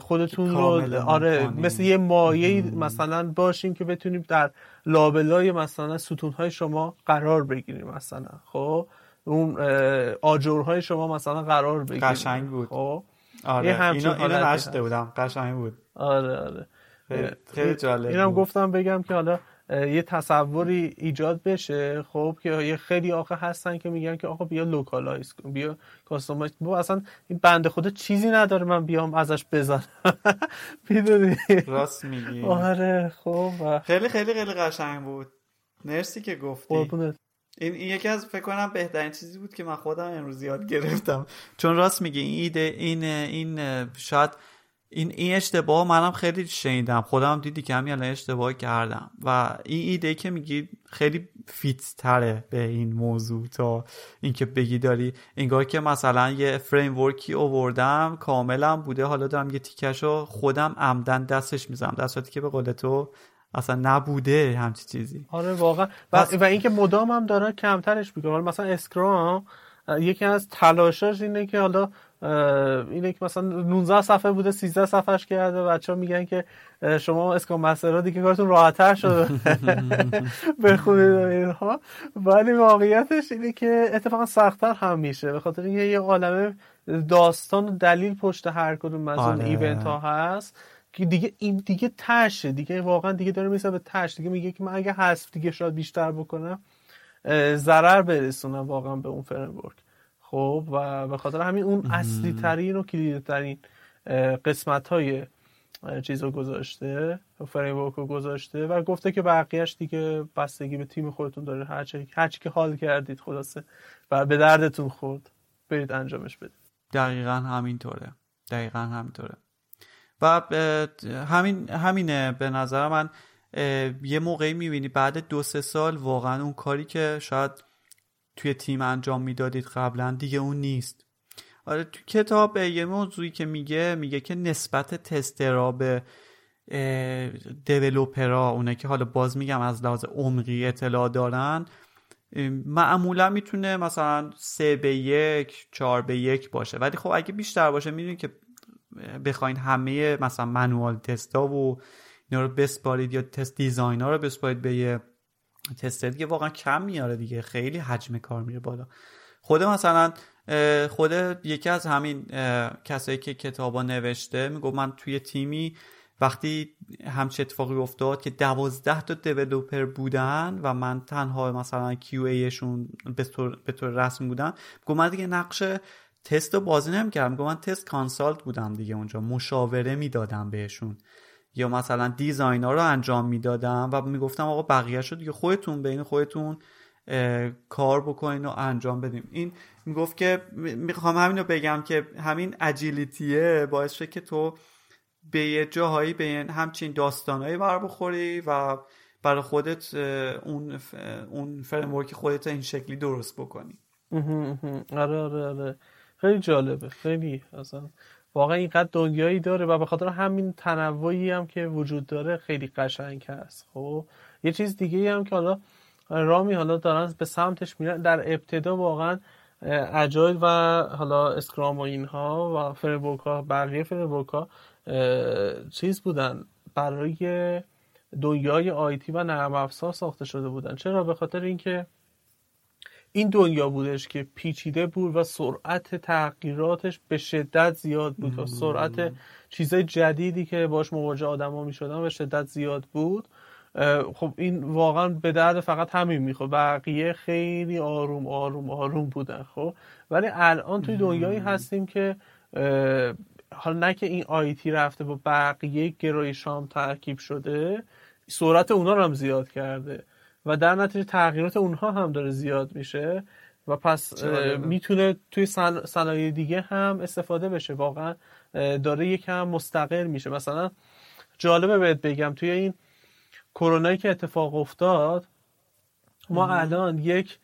خودتون رو آره مثل یه مایه مثلا باشیم که بتونیم در لابلای مثلا ستونهای شما قرار بگیریم مثلا خب؟ اون آجرهای شما مثلا قرار بگیریم قشنگ بود. خب؟ آره. اینو اینو بودم. قشنگ بود. آره آره. خیلی جالب اینم گفتم بگم که حالا یه تصوری ایجاد بشه خب که یه خیلی آخه هستن که میگن که آقا بیا localize کن بیا customize بو اصلا این بنده خدا چیزی نداره من بیام ازش بزنم. می‌دونی؟ راست میگی. آره خب خیلی خیلی خیلی قشنگ بود. مرسی که گفتی. این, این یکی از فکر کنم بهترین چیزی بود که من خودم امروز یاد گرفتم. چون راست میگی این ایده این این شاید این این اشتباه منم خیلی شنیدم. خودم دیدی که همین الان اشتباه کردم. و این ایده که میگی خیلی فیت تره به این موضوع تا اینکه بگی داری. انگار که مثلا یه فریم ورکی اووردم کاملا بوده. حالا دارم یه تیکش رو خودم عمدن دستش می‌زنم. در صورتی که به قول تو اصلا نبوده همچی چیزی. آره واقعا. و, و اینکه مدام هم دارن کمترش می‌کنن مثلا اسکرام یکی از تلاشاش اینه که حالا اینه که مثلا 19 صفحه بوده 13 صفحهش کرده بچه ها میگن که شما اسکام مستر دیگه کارتون راحتتر شده. بخونید اینها. ولی واقعیتش اینه که اتفاقا سختتر هم میشه. به خاطر اینکه یه عالمه داستان و دلیل پشت هر کدوم از اون ایونت ها هست که دیگه این دیگه تشه. دیگه واقعا دیگه داره میسه به تش. دیگه میگه که من اگه حذف دیگه شاید بیشتر بکنم. ضرر برسونم واقعا به اون فریم خب و به خاطر همین اون اصلی ترین و کلیدی ترین قسمت های چیز رو گذاشته فریم رو گذاشته و گفته که بقیهش دیگه بستگی به تیم خودتون داره. هرچی هرچی که حال کردید خلاصه و به دردتون خورد برید انجامش بدید. دقیقا همینطوره. دقیقا همینطوره. و همین همینه. به نظر من یه موقعی می‌بینی بعد دو سه سال واقعا اون کاری که شاید توی تیم انجام می‌دادید قبلا دیگه اون نیست. آره تو کتاب یه موضوعی که میگه میگه که نسبت تسترا به دیولوپرا اونه که حالا باز میگم از لحاظ عمقی اطلاع دارن معمولا می‌تونه مثلا سه به یک چهار به یک باشه. ولی خب اگه بیشتر باشه می‌دونید که بخواین همه مثلا منوال تستا و اینا رو بسپارید یا تست دیزاین ها رو بسپارید به یه تست دیگه واقعا کم میاره دیگه. خیلی حجم کار میره بالا. خود مثلا خود یکی از همین کسایی که کتابا نوشته میگو من توی تیمی وقتی همچه اتفاقی افتاد که دوازده تا دیولوپر بودن و من تنها مثلا کیو ایشون به طور رسمی بودم گفت من دیگه نقش تست رو بازی نمی‌کردم. گفت من تست کانسالت بودم دیگه اونجا. مشاوره می‌دادم بهشون. یا مثلا دیزاین ها رو انجام می‌دادم و می‌گفتم آقا بقیه شد دیگه خودتون بین خودتون کار بکنین و انجام بدیم این می‌گفت که می‌خوام همین رو بگم که همین اجیلیتیه باعث شد که تو به یه جاهایی به همچین داستانهایی بر بخوری و برای خودت اون اون framework خودت این شکلی درست بکنی. آره آره آره. خیلی جالبه. خیلی اصلا واقعا اینقدر دنیایی داره و به خاطر همین تنوعی هم که وجود داره خیلی قشنگ هست. خب یه چیز دیگه هم که حالا رامی حالا دارن به سمتش میرن در ابتدا واقعا agile و حالا Scrum و اینها و framework ها بقیه framework ها چیز بودن برای دنیای آیتی و نرم افزار ساخته شده بودن. چرا؟ به خاطر اینکه این دنیا بودش که پیچیده بود و سرعت تغییراتش به شدت زیاد بود و سرعت چیزای جدیدی که باش مواجه آدما می‌شدن به شدت زیاد بود. خب این واقعا به درد فقط همین می‌خواد بقیه خیلی آروم آروم آروم بودن خب. ولی الان توی دنیایی هستیم که حالا نه که این IT رفته با بقیه گرایشام ترکیب شده سرعت اونا رو هم زیاد کرده. و در نتیجه تغییرات اونها هم داره زیاد میشه و پس می‌تونه توی صنایع دیگه هم استفاده بشه. واقعا داره یکم مستقل میشه. مثلا جالبه بهت بگم توی این کرونایی که اتفاق افتاد ما الان یک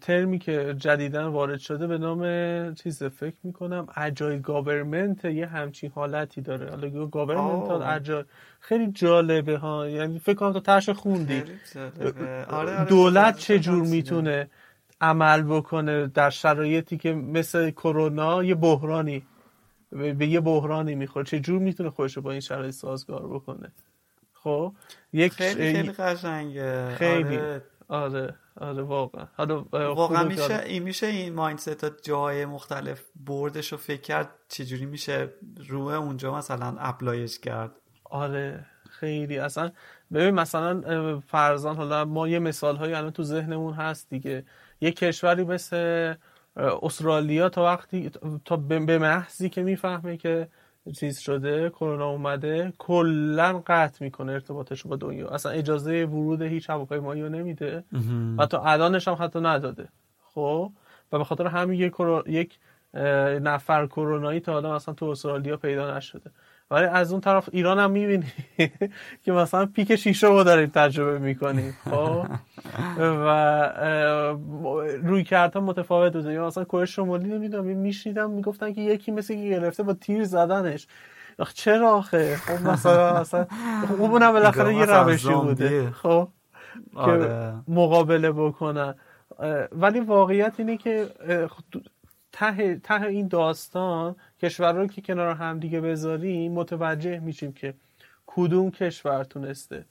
ترمی که جدیداً وارد شده به نام چیز فکر می‌کنم agile government یه همچین حالتی داره. حالا government agile خیلی جالبه ها. یعنی فکر کنم تو ترش خوندی. آره، آره، دولت چجور می‌تونه عمل بکنه در شرایطی که مثل کرونا یه بحرانی به یه بحرانی می‌خوره؟ چجور می‌تونه خودش با این شرایط سازگار بکنه؟ خب یک خیلی خیلی قشنگه. خیلی. آره. آره. آره واقعا. حالا واقعا میشه این میشه این مایندست تا جای مختلف بردش رو فکر کرد چجوری میشه روی اونجا مثلا اپلایش کرد؟ آره خیلی. اصلا ببین مثلا فرزان حالا ما یه مثال هایی الان تو ذهنمون هست دیگه. یه کشوری مثل استرالیا تا وقتی تا به محضی که می‌فهمه که چیز شده کرونا اومده کلا قطع می‌کنه ارتباطش با دنیا. اصلا اجازه ورود هیچ هواپیمایی رو نمیده. و تا الانش هم حتی نداده. خب؟ و به خاطر همین یک, یک نفر کرونایی تا حالا مثلا تو استرالیا پیدا نشده. ولی از اون طرف ایران هم می‌بینی که مثلا پیک شیشه رو داریم تجربه می‌کنیم خب؟ و روی کردها متفاوت بوده یا مثلا کره شمالی نمی‌دونم میشنیدم می‌گفتن که یکی مثل که گرفته با تیر زدنش. چرا آخه؟ خب مثلا اصلا خب اونم بالاخره یه روشی بوده. خب؟ آره. که مقابله بکنن. ولی واقعیت اینه که ته, ته این داستان کشورها که کنار هم دیگه بذاریم متوجه میشیم که کدوم کشور تونسته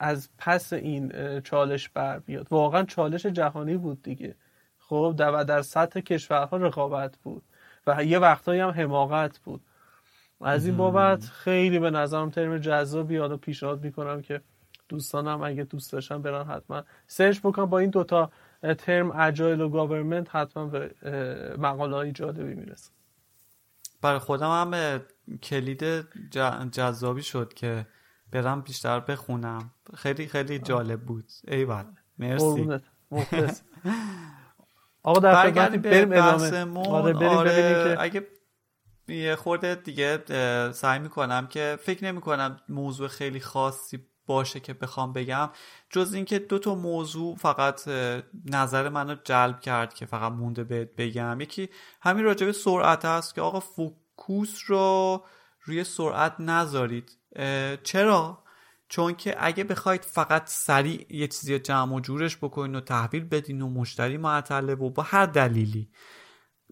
از پس این چالش بر بیاد. واقعا چالش جهانی بود دیگه. خب و در سطح کشورها رقابت بود و یه وقتایی هم حماقت بود. از این بابت خیلی به نظرم ترم جذابی حالا پیشنهاد می‌کنم که دوستانم اگه دوست داشتن برن حتما search بکن با این دوتا term agile و government حتما به مقاله های جالبی می‌رسه. برای خودم هم کلید جذابی شد که برم بیشتر بخونم. خیلی خیلی جالب بود. ایول مرسی. آقا در خدمت بریم ادامه. آره بریم آره اگه یه خورده دیگه سعی می‌کنم که فکر نمی‌کنم موضوع خیلی خاصی باشه که بخوام بگم. جز اینکه دو تا موضوع فقط نظر منو جلب کرد که فقط مونده بهت بگم. یکی همین راجع به سرعت هست که آقا فوکوس رو روی سرعت نذارید. چرا؟ چون که اگه بخواید فقط سریع یه چیزی جمع و جورش بکنین و تحویل بدین و مشتری معطله و با هر دلیلی.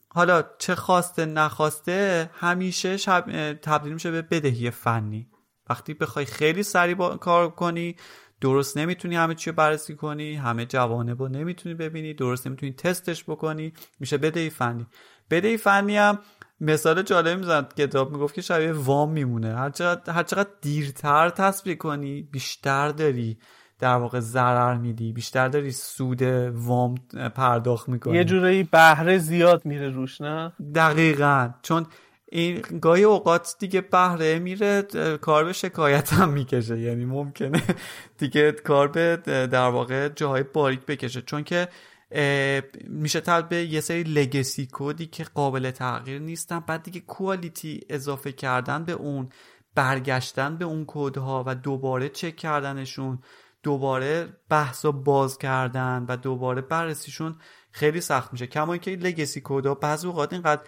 حالا چه خواسته نخواسته همیشه شب تبدیل میشه به بدهی فنی. وقتی بخوای خیلی سریع کار کنی درست نمی‌تونی همه چی بررسی کنی همه جوانب رو نمی‌تونی ببینی درست نمی‌تونی تستش بکنی میشه بدهی فنی. بدهی فنی هم مثال جالب می‌زند کتاب می‌گفت که شبیه وام میمونه. هر چقدر, دیرتر تصویر کنی بیشتر داری در واقع ضرر میدی بیشتر داری سود وام پرداخت می‌کنی. یه جورایی بهره زیاد میره روش نه؟ دقیقا. چون این گاهی اوقات دیگه بهره میره کار به شکایت هم می‌کشه. یعنی ممکنه دیگه کار به در واقع جاهای باریک بکشه. چون که میشه تبدیل به یه سری لگسی کودی که قابل تغییر نیستن. بعد دیگه کوالیتی اضافه کردن به اون برگشتن به اون کودها و دوباره چک کردنشون دوباره بحث باز کردن و دوباره بررسیشون خیلی سخت میشه. کما اینکه لگسی کودها بعضی اوقات اینقدر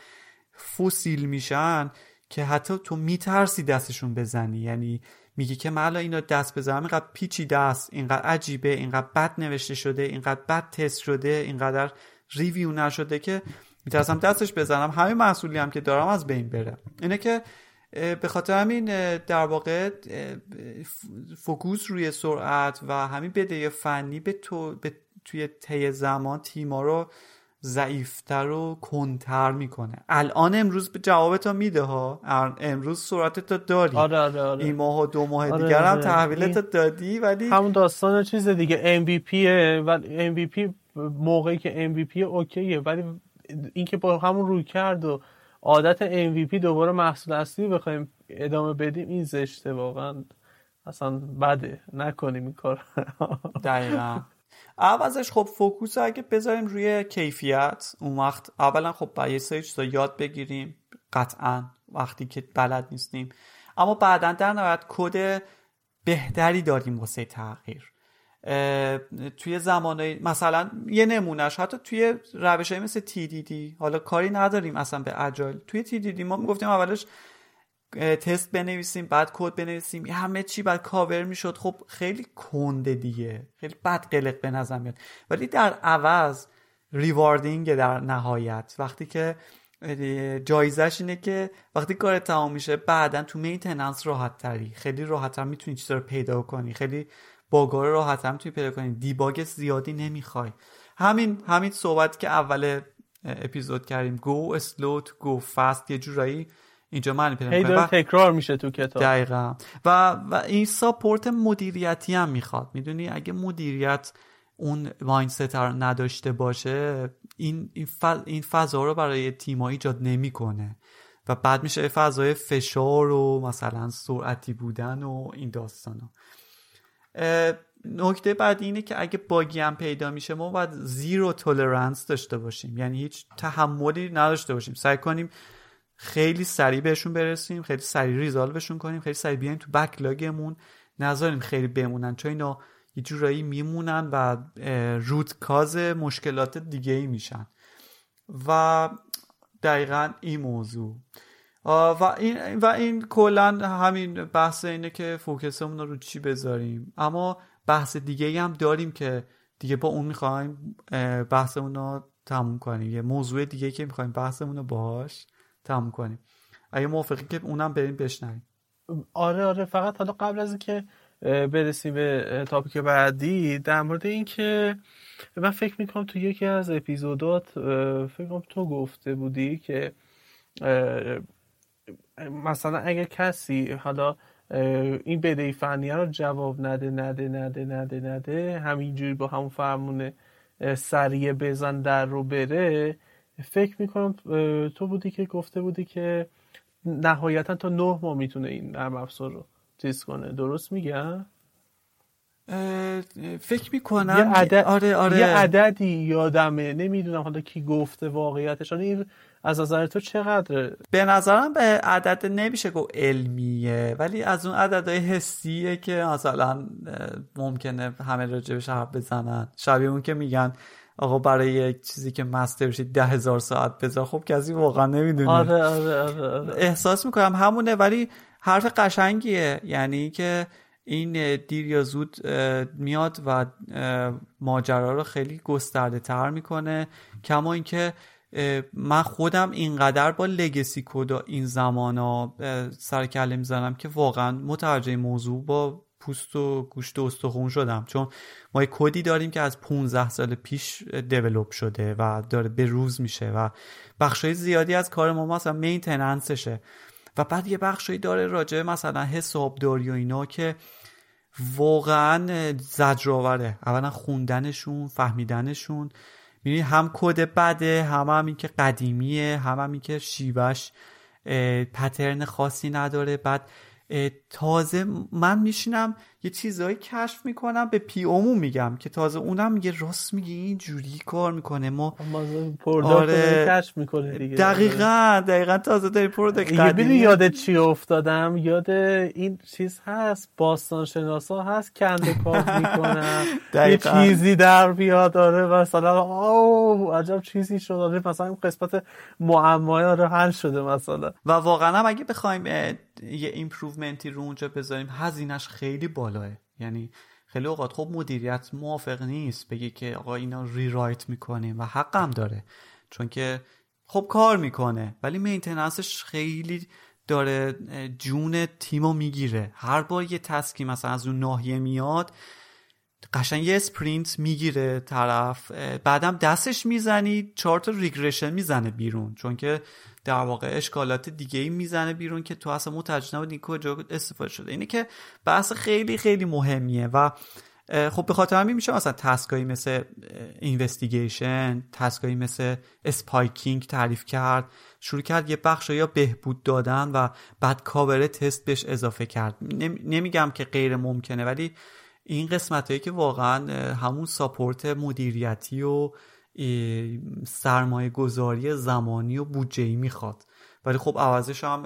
فوسیل میشن که حتی تو میترسی دستشون بزنی. یعنی میگی که من اینا دست بزنم. اینقدر پیچی دست اینقدر عجیبه اینقدر بد نوشته شده اینقدر بد تست شده اینقدر ریویو نشده که میترسم دستش بزنم. همه محصولی هم که دارم از بین بره. اینه که به خاطر همین در واقع فوکوس روی سرعت و همین بده فنی به تو به توی طی زمان تیما رو ضعیفتر و کنتر می‌کنه. الان امروز به جوابتو میده ها امروز سرعتت داری. آره آره آره. این ماه و دو ماه آره دیگر هم آره. تحویلت دادی ولی همون داستان چیز دیگه MVP ولی MVP موقعی که MVP اوکیه ولی اینکه با همون روی کرد و عادت MVP دوباره محصول اصلی بخوایم ادامه بدیم این زشته واقعا اصلا بده نکنیم این کار دقیقا. عوضش خب focus اگه بذاریم روی کیفیت اون وقت اولا خب باید یه سری چیزا یاد بگیریم قطعا وقتی که بلد نیستیم. اما بعدا در نهایت کد بهتری داریم واسه تغییر. توی زمانه مثلا یه نمونهش حتی توی روش های مثل TDD حالا کاری نداریم اصلا به agile توی TDD ما می‌گفتیم اولش تست بنویسیم بعد کد بنویسیم همه چی بعد کاور می‌شد. خب خیلی کنده دیگه. خیلی بد قلق به نظر میاد. ولی در عوض rewarding در نهایت. وقتی که جایزش اینه که وقتی کار تمام میشه بعدا تو maintenance راحت تری. خیلی راحت تر می‌تونی چیزا رو پیدا کنی. خیلی bug ا رو راحت تر می‌تونی پیدا کنی. debug زیادی نمی‌خوای. همین همین صحبت که اول اپیزود کردیم. گو اسلوت گو فست یه جورایی اینجا معنی پیدا تکرار میشه تو کتاب. دقیقا. و, و این ساپورت مدیریتی هم می‌خواد. می‌دونی؟ اگه مدیریت اون ماینست رو نداشته باشه این این فضا رو برای تیما ایجاد نمی‌کنه. و بعد میشه فضای فشار و مثلا سرعتی بودن و این داستانا نکته بعد اینه که اگه باگی هم پیدا میشه ما باید زیرو تولرنس داشته باشیم. یعنی هیچ تحملی نداشته باشیم. سعی کنیم خیلی سریع بهشون برسیم خیلی سریع ریزالوشون کنیم خیلی سریع بیایم تو بکلاگمون نذاریم خیلی بمونن چون اینا یه جورایی میمونن و روت کاز مشکلات دیگه ای میشن. و دقیقا این موضوع. و این و این کلا همین بحث اینه که فوکسمون رو چی بذاریم. اما بحث دیگه هم داریم که دیگه با اون می‌خوایم بحثمون رو تموم کنیم. یه موضوع دیگه که می‌خوایم بحثمون رو باهاش. تموم کنیم. اگه موافقی که اونم بریم بشنویم. آره آره. فقط حالا قبل از اینکه برسیم به تاپیک بعدی در مورد اینکه من فکر می‌کنم تو یکی از اپیزودات فکر کنم تو گفته بودی که مثلا اگر کسی حالا این بدهی فنیه رو جواب نده نده نده نده نده همینجوری با همون فرمونه سریع بزن در رو بره فکر می‌کنم تو بودی که گفته بودی که نهایتا تا نه ماه می‌تونه این نرم افزار رو چیز کنه. درست میگم؟ فکر می‌کنم یه عدد آره آره. یه عددی یادمه. نمی‌دونم حالا کی گفته واقعیتش. این از نظر تو چقدره؟ به نظرم به عدد نمیشه گفت علمیه ولی از اون عددهای حسیه که مثلا ممکنه همه راجبش حرف بزنن. شبیه اون که میگن آقا برای یک چیزی که مستر بشید ده هزار ساعت بذار. خب کسی واقعا نمی‌دونه آره آره آره, آره. احساس می‌کنم همونه ولی حرف قشنگیه. یعنی که این دیر یا زود میاد و ماجرا رو خیلی گسترده تر می‌کنه. کما اینکه من خودم اینقدر با لگسی کدا این زمان ها سر کله می‌زنم که واقعا متوجه موضوع با پوست و گوشت و استخون شدم. چون ما یه کدی داریم که از 15 سال پیش دیولوب شده و داره به روز میشه و بخشای زیادی از کار ما مثلا مینتننسشه و بعد یه بخشایی داره راجع مثلا حسابداری و اینا که واقعا زجرآوره. اولا خوندنشون فهمیدنشون. می‌بینی هم کد بده هم هم این که قدیمیه هم هم این که شیوش پترن خاصی نداره. بعد تازه من میشینم یه چیزایی کشف می‌کنم به پی اومو میگم که تازه اونم میگه راست میگه این جوری کار می‌کنه. ما آره. کشف می‌کنه دیگه. دقیقا دقیقا تازه داری پرودکت قدیمی. یاد چی افتادم؟ یاد این چیز هست باستان شناسا هست کنده کار می‌کنم یه چیزی در بیاد داره مثلا او عجب چیزی شده آره، مثلا این قسمت معمای رو حل شده مثلا. و واقعا اگه بخوایم یه improvement ی رو اونجا بذاریم هزینهش خیلی بالاه یعنی خیلی اوقات خب مدیریت موافق نیست. بگه که آقا اینا rewrite می‌کنیم و حقم داره. چون که خب کار می‌کنه. ولی maintenance ش خیلی داره جون تیمو می‌گیره. هر بار یه task ی مثلا از اون ناحیه میاد قشنگ یه sprint می‌گیره طرف. بعدم دستش می‌زنی چهار تا regression می‌زنه بیرون. چون که در واقع اشکالات دیگه ای می‌زنه بیرون که تو اصلا متوجه نبودی کجا استفاده شده. اینه که بحث خیلی خیلی مهمیه و خب به خاطر همین میشه مثلا task ایی مثل investigation task ایی مثل spiking تعریف کرد شروع کرد یه بخش یا بهبود دادن و بعد cover test بهش اضافه کرد. نمیگم که غیر ممکنه ولی این قسمت هایی که واقعا همون support مدیریتی و سرمایه گذاری زمانی و بودجه ای می‌خواد. ولی خب عوضش هم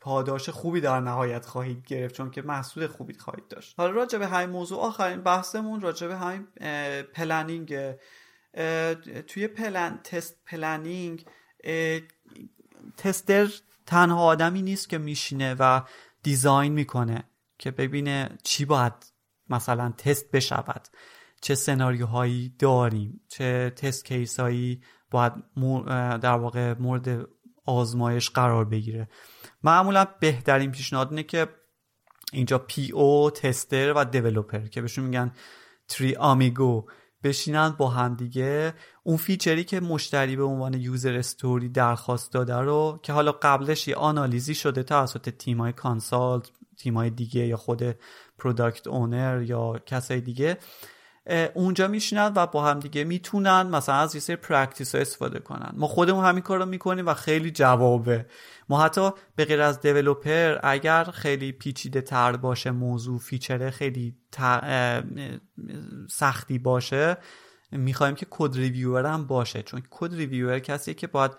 پاداش خوبی در نهایت خواهید گرفت چون که محصول خوبی خواهید داشت. حالا راجع به همین موضوع آخرین بحثمون راجع به همین planning توی plan test planning تستر تنها آدمی نیست که میشینه و design می‌کنه که ببینه چی باید مثلا تست بشود. چه سناریوهایی داریم چه test case هایی باید در واقع مورد آزمایش قرار بگیره. معمولا بهترین پیشنهاد اینه که اینجا PO تستر و developer که بهشون میگن three amigo بشینن با هم دیگه. اون feature ی که مشتری به عنوان user story درخواست داده رو که حالا قبلش یه آنالیزی شده توسط تیمای consult تیمای دیگه یا خود product owner یا کسای دیگه اونجا میشینن و با هم دیگه می‌تونن مثلا از یه سری practice ها استفاده کنن. ما خودمون همین کار می‌کنیم و خیلی جوابه. ما حتی به غیر از developer اگر خیلی پیچیده تر باشه موضوع feature ه خیلی سختی باشه می‌خوایم که code reviewer هم باشه. چون code reviewer کسیه که باید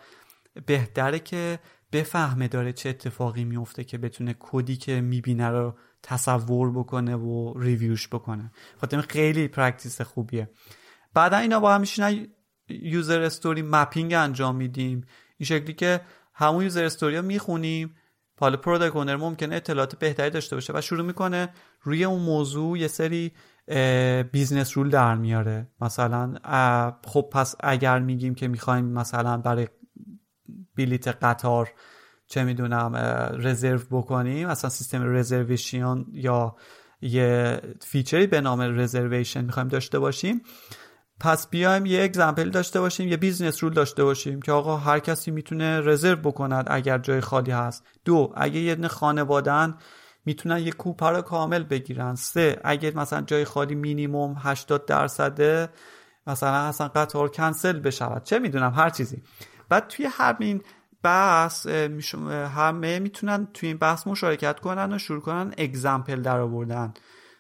بهتره که بفهمه داره چه اتفاقی میفته که بتونه کدی که می‌بینه رو تصور بکنه و review ش بکنه. خاطر خیلی practice خوبیه. بعدا اینا با میشینن user story mapping انجام میدیم. این شکلی که همون user story رو می‌خونیم. حالا product owner ممکنه اطلاعات بهتری داشته باشه و شروع می‌کنه روی اون موضوع یه سری business rule در میاره. مثلا خب پس اگر میگیم که می‌خوایم مثلا برای بلیت قطار چه می‌دونم رزرو بکنیم. اصلا سیستم reservation یا یه feature ی به نام reservation می‌خوایم داشته باشیم. پس بیایم یه example داشته باشیم یه business rule داشته باشیم که آقا هر کسی می‌تونه رزرو بکند اگر جای خالی هست. دو اگه یه دونه خانوادن می‌تونن یه کوپه رو کامل بگیرن. سه اگه مثلا جای خالی مینیموم 80 درصده مثلا اصلا قطار کنسل بشود. چه می‌دونم هر چیزی. بعد توی همین بحث همه می‌تونن توی این بحث مشارکت کنن و شروع کنن example در آوردن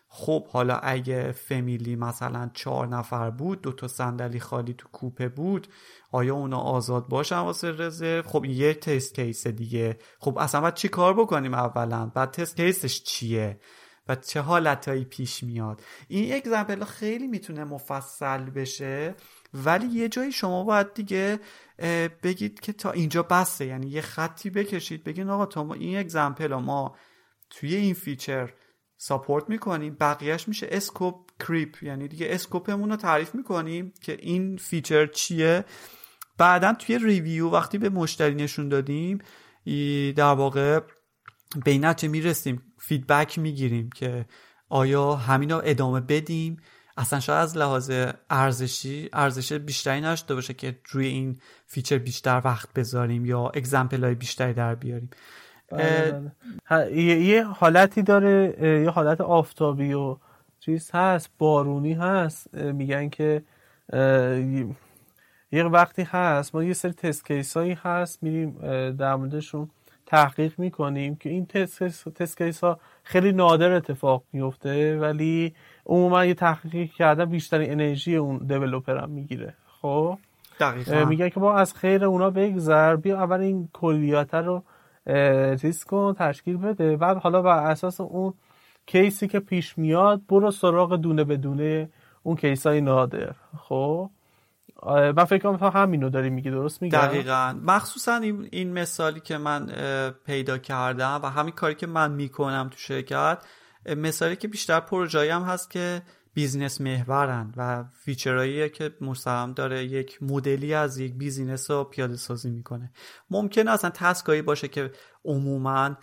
خب حالا اگه فامیلی مثلا چهار نفر بود دو تا صندلی خالی تو کوپه بود آیا اونا آزاد باشن واسه رزرو؟ خب یه test case دیگه. خب اصلا باید چی کار بکنیم اولا؟ بعد test case ش چیه؟ و چه حالتهایی پیش میاد؟ این example خیلی می‌تونه مفصل بشه ولی یه جایی شما باید دیگه بگید که تا اینجا بسته. یعنی یه خطی بکشید. بگین آقا تا این example ما توی این feature support می‌کنیم. بقیهش میشه scope creep یعنی دیگه scope مون رو تعریف می‌کنیم که این feature چیه. بعدا توی review وقتی به مشتری نشون دادیم در واقع به نتیجه می‌رسیم. feedback می‌گیریم که آیا همینا ادامه بدیم؟ اصلا شاید از لحاظ ارزشی ارزش بیشتری نشده باشه که روی این feature بیشتر وقت بذاریم یا example های بیشتری در بیاریم بله، بله. یه حالتی داره یه حالت آفتابی و چیز هست بارونی هست میگن که یه وقتی هست ما یه سری test case هایی هست میریم در موردشون تحقیق می‌کنیم که این test, test case ها خیلی نادر اتفاق میفته ولی عموما یه تحقیق کردن بیشترین انرژی اون developer هم می‌گیره. خب؟ دقیقا. میگن که ما از خیر اونا بگذر بیا اول این کلیات رو ریسک کن تشکیل بده. بعد حالا بر اساس اون case ی که پیش میاد برو سراغ دونه به دونه اون case های نادر. خب؟ من فکر کنم همینو داری میگی درست میگم؟ دقیقا. مخصوصا این مثالی که من پیدا کردم و همین کاری که من می‌کنم تو شرکت مثالی که بیشتر پروژایی هم هست که business محورن و feature هایی که مستقیم داره یک مدلی از یک business رو پیاده سازی می‌کنه. ممکن اصلا task ایی باشه که عموما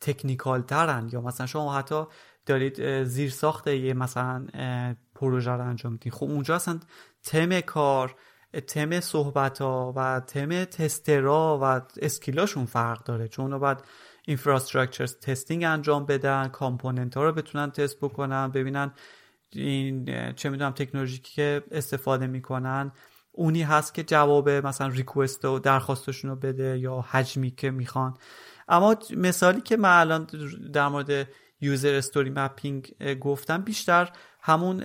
technical ترن یا مثلا شما حتی دارید زیر ساخت یه مثلا پروژه رو انجام میدین خب اونجا اصلا تم کار تم صحبت ها و تم تسترا و skill اشون فرق داره. چون باید infrastructure testing انجام بدن component ها رو بتونن تست بکنن ببینن این چه می‌دونم تکنولوژی که استفاده می‌کنن. اونی هست که جواب مثلا request و درخواستشون رو بده یا حجمی که می‌خوان. اما مثالی که من الان در مورد user story mapping گفتم بیشتر همون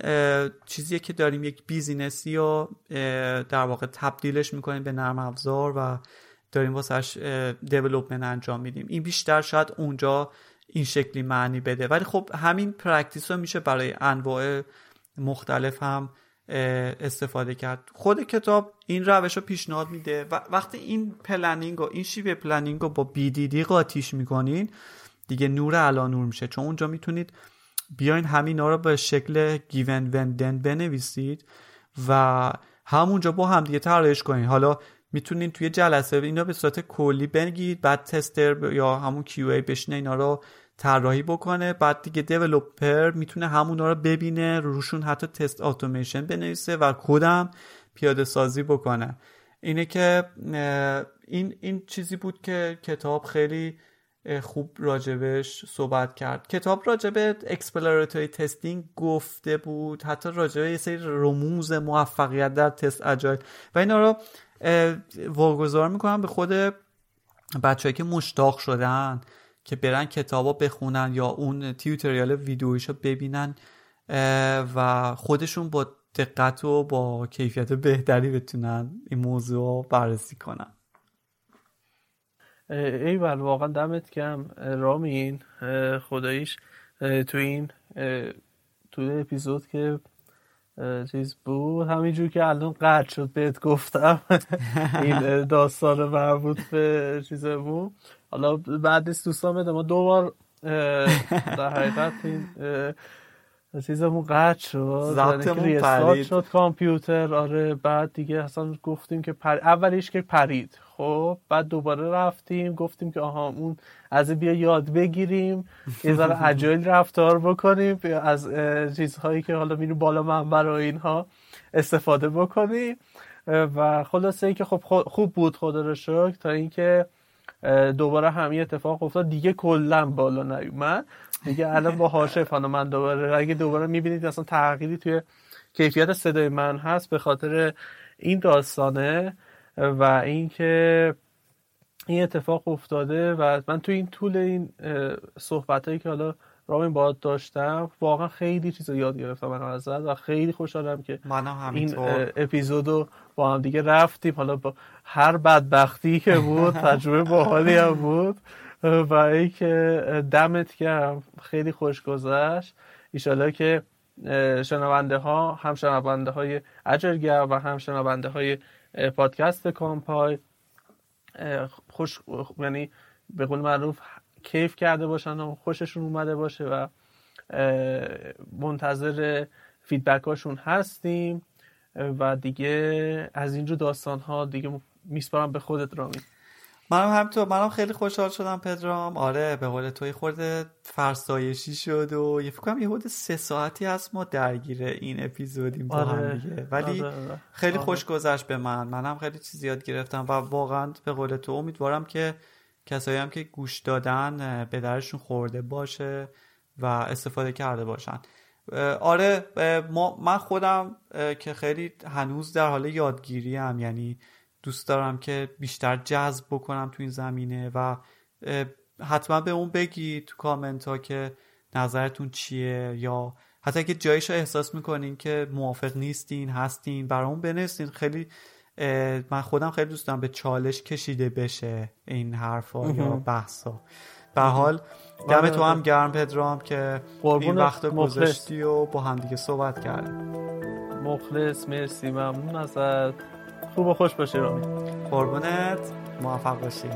چیزیه که داریم یک business ی رو در واقع تبدیلش می‌کنیم به نرم افزار و داریم واسهش development انجام میدیم. این بیشتر شاید اونجا این شکلی معنی بده. ولی خب همین practice رو میشه برای انواع مختلف هم استفاده کرد. خود کتاب این روش رو پیشنهاد میده. و وقتی این planning و این شیوه planning رو با BDD قاطیش می‌کنین دیگه نور علا نور میشه. چون اونجا می‌تونید بیاین همینا رو به شکل گیون وندن بنویسید و همونجا با هم دیگه طراحیش کنید حالا می‌تونین توی جلسه اینا به صورت کلی بگید بعد تستر یا همون کیو ای بشینه اینا رو طراحی بکنه. بعد دیگه دیولپر می‌تونه همونا رو ببینه روشون حتی تست اتوماسیون بنویسه و کدم پیاده سازی بکنه. اینه که این این چیزی بود که کتاب خیلی خوب راجبش صحبت کرد. کتاب راجب exploratory testing گفته بود حتی راجبه یه سری رموز موفقیت در تست agile و اینا رو واگذار می‌کنم به خود بچههایی که مشتاق شدن که برن کتابا بخونن یا اون tutorial ویدیویشو ببینن و خودشون با دقت و با کیفیت بهتری بتونن این موضوع بررسی کنن. ایول واقعا دمت کم رامین خداییش تو این تو اپیزود که چیز بود؟ همینجور که الان قطع شد بهت گفتم. این داستان مربوط به چیز بود حالا بعد از دوستان بده. ما دوبار در حقیقت این چیزمون قطع شد یعنی پرید. شد کامپیوتر آره بعد دیگه اصلا گفتیم که پر... اولیش که پرید. خب بعد دوباره رفتیم گفتیم که آها اون از بیا یاد بگیریم یه ذره اجایل رفتار بکنیم از چیزهایی که حالا میریم بالا منبر و اینها استفاده بکنیم. و خلاصه ای که خب خوب بود خدا رو شکر تا اینکه دوباره همین اتفاق افتاد. دیگه کلا بالا نیومد. دیگه الان با هاشه من دوباره اگه دوباره می‌بینید اصلا تغییری توی کیفیت صدای من هست به خاطر این داستانه و اینکه این اتفاق افتاده و من تو این طول این صحبت هایی که حالا رامین باد داشتم واقعا خیلی چیز یاد گرفتم من ازت و خیلی خوشحالم که این اپیزودو با هم دیگه رفتیم. حالا با هر بدبختی که بود تجربه باحالی هم بود. و ای که دمت گرم. خیلی خوش گذشت. ایشالا که شنونده ها هم شنونده های اجرگر و هم شنونده های پادکست کامپای خوش یعنی به قول معروف کیف کرده باشن و خوششون اومده باشه و منتظر فیدبک هاشون هستیم و دیگه از اینجور داستان ها دیگه میسپارم به خودت رامی منم همینطور منم خیلی خوشحال شدم پدرام آره به قول توی خورده فرسایشی شد و یه فکر یه حدود سه ساعتی هست ما درگیر این اپیزودیم با هم آره. دیگه ولی آره. آره. خیلی آره. خوش گذشت به من منم خیلی چیز یاد گرفتم و واقعا به قول تو امیدوارم که کسایی هم که گوش دادن به درشون خورده باشه و استفاده کرده باشن. آره ما من خودم که خیلی هنوز در حال یادگیری هم یعنی دوست دارم که بیشتر جذب بکنم تو این زمینه و حتما به اون بگی تو کامنت ها که نظرتون چیه یا حتی که جایش احساس می‌کنین که موافق نیستین هستین برامون بنویسین. خیلی من خودم خیلی دوست دارم به چالش کشیده بشه این حرفا یا بحثا. به حال دم تو هم. گرم پدرام که این وقت گذاشتی و با هم دیگه صحبت کردیم. مخلص. مرسی. ممنون ازت. خوب و خوش باشی رامی قربونت. موفق باشی.